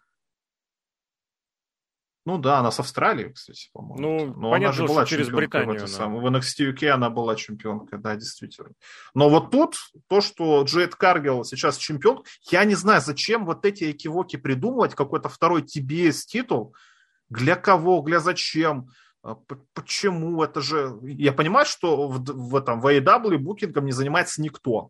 Ну да, она с Австралии, кстати, по-моему. Ну, Но понятно, она же была через Британию. В, это самое. в NXT UK она была чемпионкой, да, действительно. Но вот тут, то, что Джейд Каргел сейчас чемпион, я не знаю, зачем вот эти экивоки придумывать, какой-то второй TBS титул, для кого, для зачем, а, почему, это же... Я понимаю, что в, в этом в AEW букингом не занимается никто.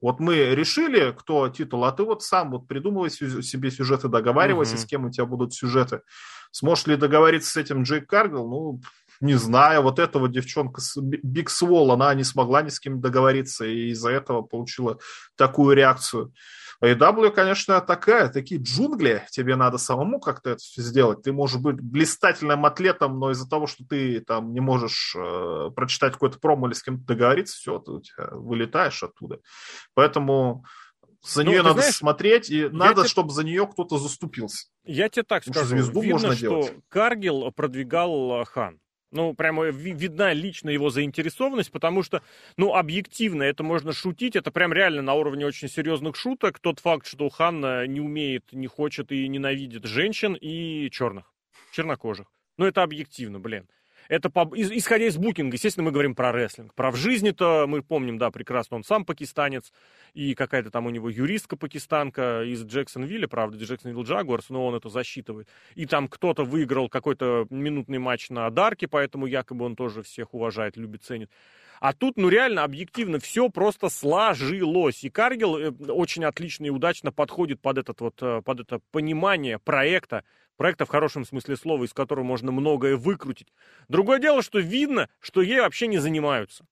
Вот мы решили, кто титул, а ты вот сам вот придумывай себе сюжеты, договаривайся, uh-huh. с кем у тебя будут сюжеты. Сможешь ли договориться с этим Джейк Каргл? Ну, не знаю. Вот эта вот девчонка, Биг Свол, она не смогла ни с кем договориться, и из-за этого получила такую реакцию. AEW, конечно, такая, такие джунгли, тебе надо самому как-то это сделать. Ты можешь быть блистательным атлетом, но из-за того, что ты там не можешь э, прочитать какой-то промо или с кем-то договориться, все, ты у тебя вылетаешь оттуда. Поэтому за ну, нее надо знаешь, смотреть, и надо, тебе... чтобы за нее кто-то заступился. Я тебе так скажу, звезду видно, можно что делать. Каргил продвигал э, Хан. Ну, прямо видна лично его заинтересованность, потому что, ну, объективно это можно шутить, это прям реально на уровне очень серьезных шуток. Тот факт, что Ханна не умеет, не хочет и ненавидит женщин и черных, чернокожих. Ну, это объективно, блин. Это по, исходя из букинга, естественно, мы говорим про рестлинг. Про в жизни-то мы помним, да, прекрасно, он сам пакистанец, и какая-то там у него юристка пакистанка из Джексонвилля, правда, Джексонвилл Джагуарс, но он это засчитывает. И там кто-то выиграл какой-то минутный матч на Дарке, поэтому якобы он тоже всех уважает, любит, ценит. А тут, ну реально, объективно, все просто сложилось. И Каргил э, очень отлично и удачно подходит под, этот вот, э, под это понимание проекта, проекта в хорошем смысле слова, из которого можно многое выкрутить. Другое дело, что видно, что ей вообще не занимаются.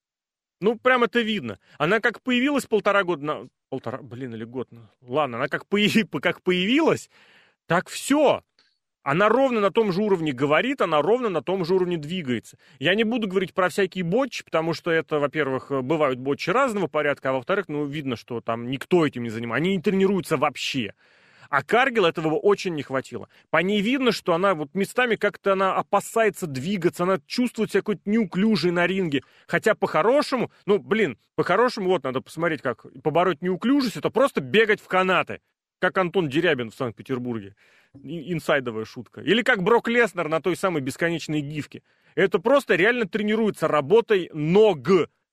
Ну, прям это видно. Она как появилась полтора года... На... Полтора, блин, или год. Ну, ладно, она как, появ... как появилась, так все. Она ровно на том же уровне говорит, она ровно на том же уровне двигается. Я не буду говорить про всякие ботчи, потому что это, во-первых, бывают ботчи разного порядка, а во-вторых, ну, видно, что там никто этим не занимается. Они не тренируются вообще. А Каргил этого очень не хватило. По ней видно, что она вот местами как-то она опасается двигаться, она чувствует себя какой-то неуклюжей на ринге. Хотя по-хорошему, ну, блин, по-хорошему, вот, надо посмотреть, как побороть неуклюжесть, это просто бегать в канаты. Как Антон Дерябин в Санкт-Петербурге. Инсайдовая шутка. Или как Брок Леснер на той самой бесконечной гифке. Это просто реально тренируется работой ног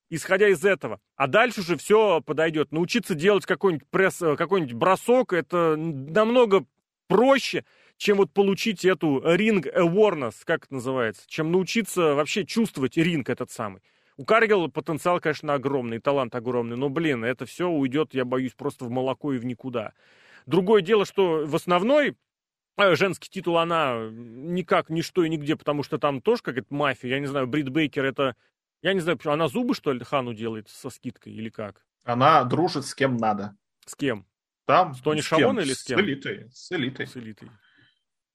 исходя из этого. А дальше уже все подойдет. Научиться делать какой-нибудь пресс, э, какой-нибудь бросок, это намного проще, чем вот получить эту ring awareness, как это называется, чем научиться вообще чувствовать ринг этот самый. У Каргела потенциал, конечно, огромный, талант огромный, но, блин, это все уйдет, я боюсь, просто в молоко и в никуда. Другое дело, что в основной э, женский титул она никак, ничто и нигде, потому что там тоже какая-то мафия. Я не знаю, Брит Бейкер это я не знаю, она зубы, что ли, Хану делает со скидкой или как? Она дружит с кем надо. С кем? Там. С Тони Шалон или с кем? С элитой. С элитой. С элитой.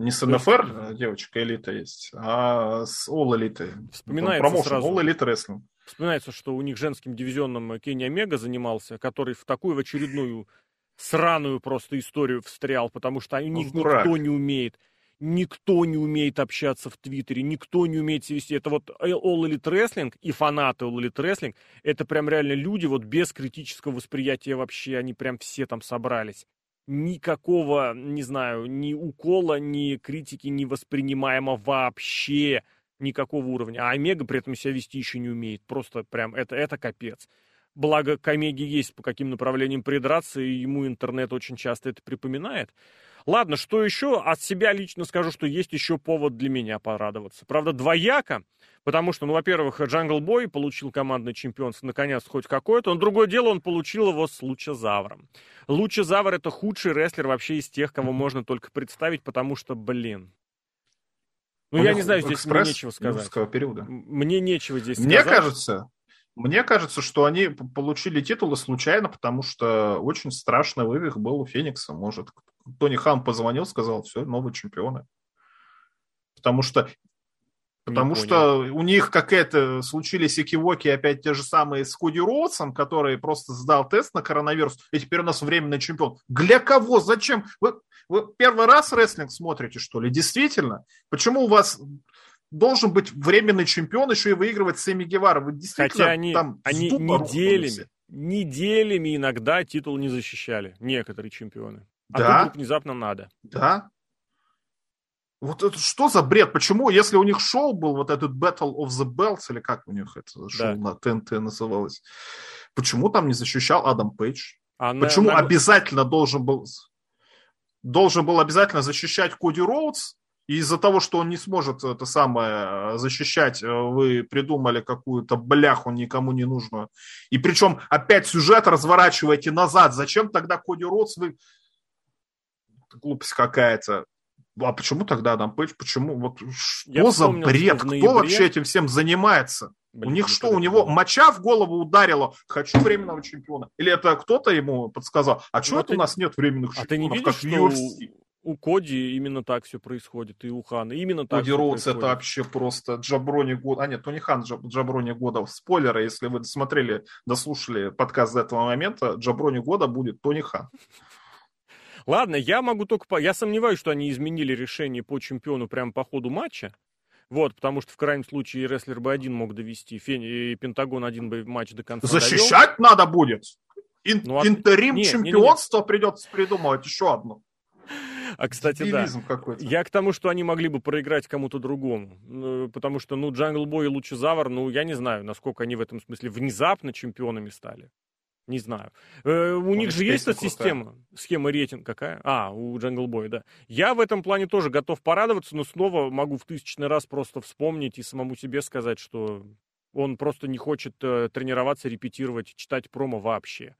Не с НФР есть... девочка элита есть, а с All Elite. Вспоминается Промоушен, сразу. All Elite Wrestling. Вспоминается, что у них женским дивизионом Кенни Омега занимался, который в такую в очередную сраную просто историю встрял, потому что у них Дурак. никто не умеет. Никто не умеет общаться в Твиттере, никто не умеет вести. Это вот All Elite Wrestling и фанаты All Elite Wrestling, это прям реально люди вот без критического восприятия вообще, они прям все там собрались. Никакого, не знаю, ни укола, ни критики не воспринимаемо вообще никакого уровня. А Омега при этом себя вести еще не умеет. Просто прям это, это капец. Благо, к Омеге есть по каким направлениям придраться, и ему интернет очень часто это припоминает. Ладно, что еще? От себя лично скажу, что есть еще повод для меня порадоваться. Правда, двояко, потому что, ну, во-первых, Джангл Бой получил командный чемпионство, наконец, хоть какое-то. Но другое дело, он получил его с Лучезавром. Лучезавр — это худший рестлер вообще из тех, кого можно только представить, потому что, блин, ну, я не знаю, здесь мне нечего сказать. периода. Мне нечего здесь мне сказать. Мне кажется, мне кажется, что они получили титулы случайно, потому что очень страшный вывих был у Феникса. Может, Тони Хан позвонил, сказал, все, новые чемпионы. Потому что Потому что у них какая-то случились экивоки опять те же самые с Коди Роудсом, который просто сдал тест на коронавирус, и теперь у нас временный чемпион. Для кого? Зачем? Вы, вы первый раз рестлинг смотрите, что ли? Действительно? Почему у вас должен быть временный чемпион еще и выигрывать Сэмми Гевара? Вы действительно Хотя они, там они неделями, неделями иногда титул не защищали, некоторые чемпионы. А да? тут внезапно надо. Да, вот это что за бред? Почему, если у них шоу был, вот этот Battle of the Belts, или как у них это шоу да. на ТНТ называлось, почему там не защищал Адам Пейдж? А почему на... обязательно должен был должен был обязательно защищать Коди Роудс, и из-за того, что он не сможет это самое защищать, э, вы придумали какую-то бляху никому не нужную. И причем опять сюжет разворачиваете назад. Зачем тогда Коди Роудс вы... Глупость какая-то. А почему тогда Адам Пейдж? Почему? Вот что Я за бред? Кто ноябре... вообще этим всем занимается? Блин, у них что, у него моча в голову ударила? Хочу временного чемпиона. Или это кто-то ему подсказал? А чего это у нас нет временных чемпионов? А ты не видишь, что у Коди именно так все происходит, и у Хана. Именно так Коди Роудс это вообще просто Джаброни года. А нет, Тони Хан Джаб, Джаброни года. Спойлеры, если вы смотрели, дослушали подкаст до этого момента, Джаброни года будет Тони Хан. Ладно, я могу только... По... Я сомневаюсь, что они изменили решение по чемпиону прямо по ходу матча. Вот, потому что в крайнем случае рестлер бы один мог довести, Фени... и Пентагон один бы матч до конца Защищать довел. надо будет! Ин... Ну, а... Интерим не, чемпионство не, не, не. придется придумывать еще одно. А, кстати, да. Я к тому, что они могли бы проиграть кому-то другому. Ну, потому что, ну, Джангл Бой и Лучезавр, ну, я не знаю, насколько они в этом смысле внезапно чемпионами стали. Не знаю. Э, у Он них же есть эта система, схема рейтинг какая? А, у Jungle Boy, да. Я в этом плане тоже готов порадоваться, но снова могу в тысячный раз просто вспомнить и самому себе сказать, что он просто не хочет э, тренироваться, репетировать, читать промо вообще.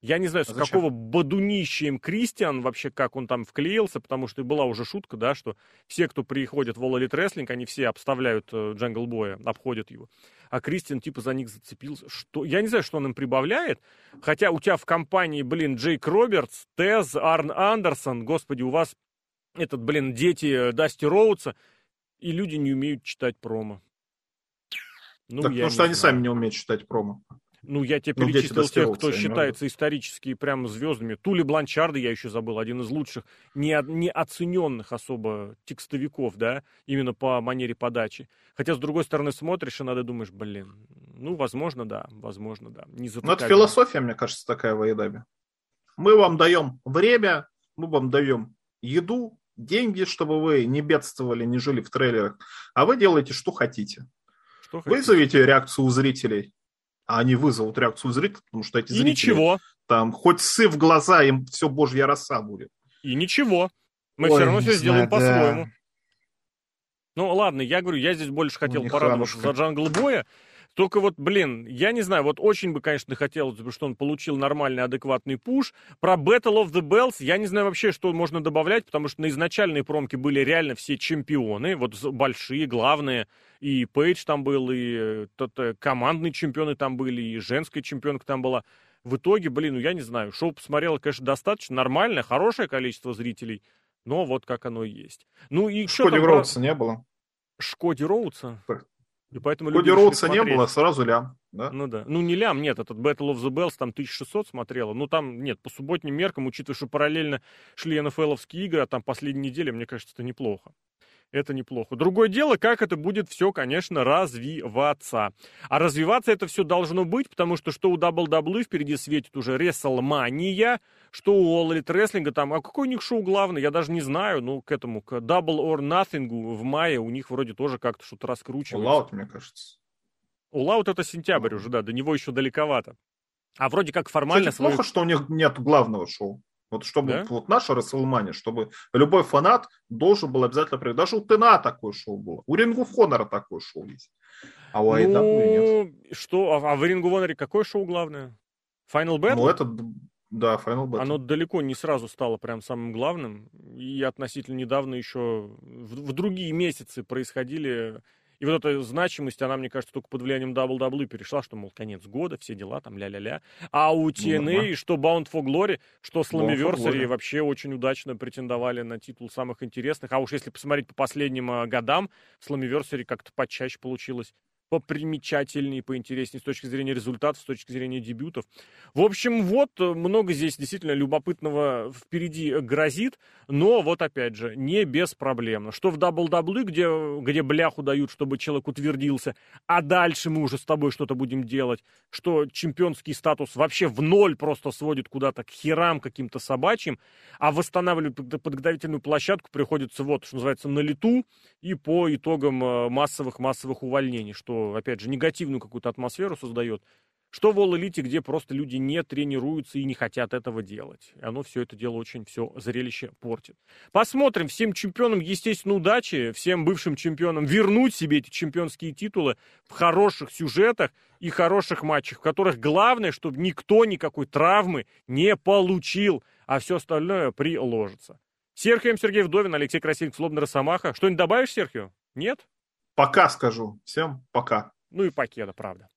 Я не знаю, с а какого бодунища им Кристиан, вообще как он там вклеился, потому что была уже шутка, да, что все, кто приходит в All Elite Wrestling, они все обставляют Джангл э, Боя, обходят его. А Кристиан типа за них зацепился. Что? Я не знаю, что он им прибавляет, хотя у тебя в компании, блин, Джейк Робертс, Тез, Арн Андерсон, господи, у вас этот, блин, дети Дасти Роудса, и люди не умеют читать промо. Ну, так потому что знаю. они сами не умеют читать промо. Ну, я тебе ну, перечислил тех, кто считается исторически прям звездами. Тули Бланчарда я еще забыл, один из лучших, не, не оцененных особо текстовиков, да, именно по манере подачи. Хотя, с другой стороны, смотришь и надо думаешь, блин, ну, возможно, да, возможно, да. Не ну, это философия, мне кажется, такая в Айдаби. Мы вам даем время, мы вам даем еду, деньги, чтобы вы не бедствовали, не жили в трейлерах, а вы делаете, что хотите. Что Вызовите реакцию у зрителей а они вызовут реакцию зрителей, потому что эти и зрители... ничего. Там хоть сы в глаза, им все божья роса будет. И ничего. Мы Ой, все равно все сделаем да. по-своему. Ну ладно, я говорю, я здесь больше хотел ну, порадоваться за Джангл Боя, только вот, блин, я не знаю, вот очень бы, конечно, хотелось, что он получил нормальный, адекватный пуш. Про Battle of the Bells я не знаю вообще, что можно добавлять, потому что на изначальной промке были реально все чемпионы, вот большие, главные. И Пейдж там был, и э, тот, э, командные чемпионы там были, и женская чемпионка там была. В итоге, блин, ну я не знаю, шоу посмотрело, конечно, достаточно нормальное, хорошее количество зрителей. Но вот как оно есть. Ну и Шкоди Роудса не было. Шкоди Роудса? И поэтому Коди Роудса не было, сразу лям. Да? Ну да. Ну не лям, нет, этот Battle of the Bells там 1600 смотрела. Ну там, нет, по субботним меркам, учитывая, что параллельно шли НФЛовские игры, а там последние недели, мне кажется, это неплохо это неплохо. Другое дело, как это будет все, конечно, развиваться. А развиваться это все должно быть, потому что что у WWE впереди светит уже WrestleMania, что у All Elite Wrestling там, а какой у них шоу главный, я даже не знаю, ну, к этому, к Double or Nothing в мае у них вроде тоже как-то что-то раскручивается. All Out, мне кажется. All Out это сентябрь уже, да, до него еще далековато. А вроде как формально... Кстати, свою... плохо, что у них нет главного шоу. Вот чтобы да? вот наша Расселмания, чтобы любой фанат должен был обязательно прийти. Даже у ТНА такое шоу было. У Рингу Хонора такое шоу есть. А у AEW ну, нет. Что? А, а в Рингу Хоноре какое шоу главное? Final Battle? Ну, это, да, Final Battle. Оно далеко не сразу стало прям самым главным. И относительно недавно еще в, в другие месяцы происходили и вот эта значимость, она, мне кажется, только под влиянием WWE перешла, что, мол, конец года, все дела, там, ля-ля-ля. А у TNA, ну, что Bound for Glory, что Slammiversary вообще очень удачно претендовали на титул самых интересных. А уж если посмотреть по последним э, годам, Slammiversary как-то почаще получилось попримечательнее, поинтереснее с точки зрения результатов, с точки зрения дебютов. В общем, вот э, много здесь действительно любопытного впереди грозит, но вот опять же, не без проблем. Что в WWE, где, где бляху дают, чтобы человек утвердился, а дальше мы уже с тобой что-то будем делать, что чемпионский статус вообще в ноль просто сводит куда-то к херам каким-то собачьим, а восстанавливать подготовительную площадку приходится вот, что называется, на лету и по итогам э, массовых-массовых увольнений, что опять же, негативную какую-то атмосферу создает. Что в All-Elite, где просто люди не тренируются и не хотят этого делать. И оно все это дело очень все зрелище портит. Посмотрим. Всем чемпионам, естественно, удачи. Всем бывшим чемпионам вернуть себе эти чемпионские титулы в хороших сюжетах и хороших матчах, в которых главное, чтобы никто никакой травмы не получил, а все остальное приложится. Серхием Сергей Вдовин, Алексей Красильников, Слобный Росомаха. Что-нибудь добавишь, Серхио? Нет? Пока скажу. Всем пока. Ну и покеда, правда.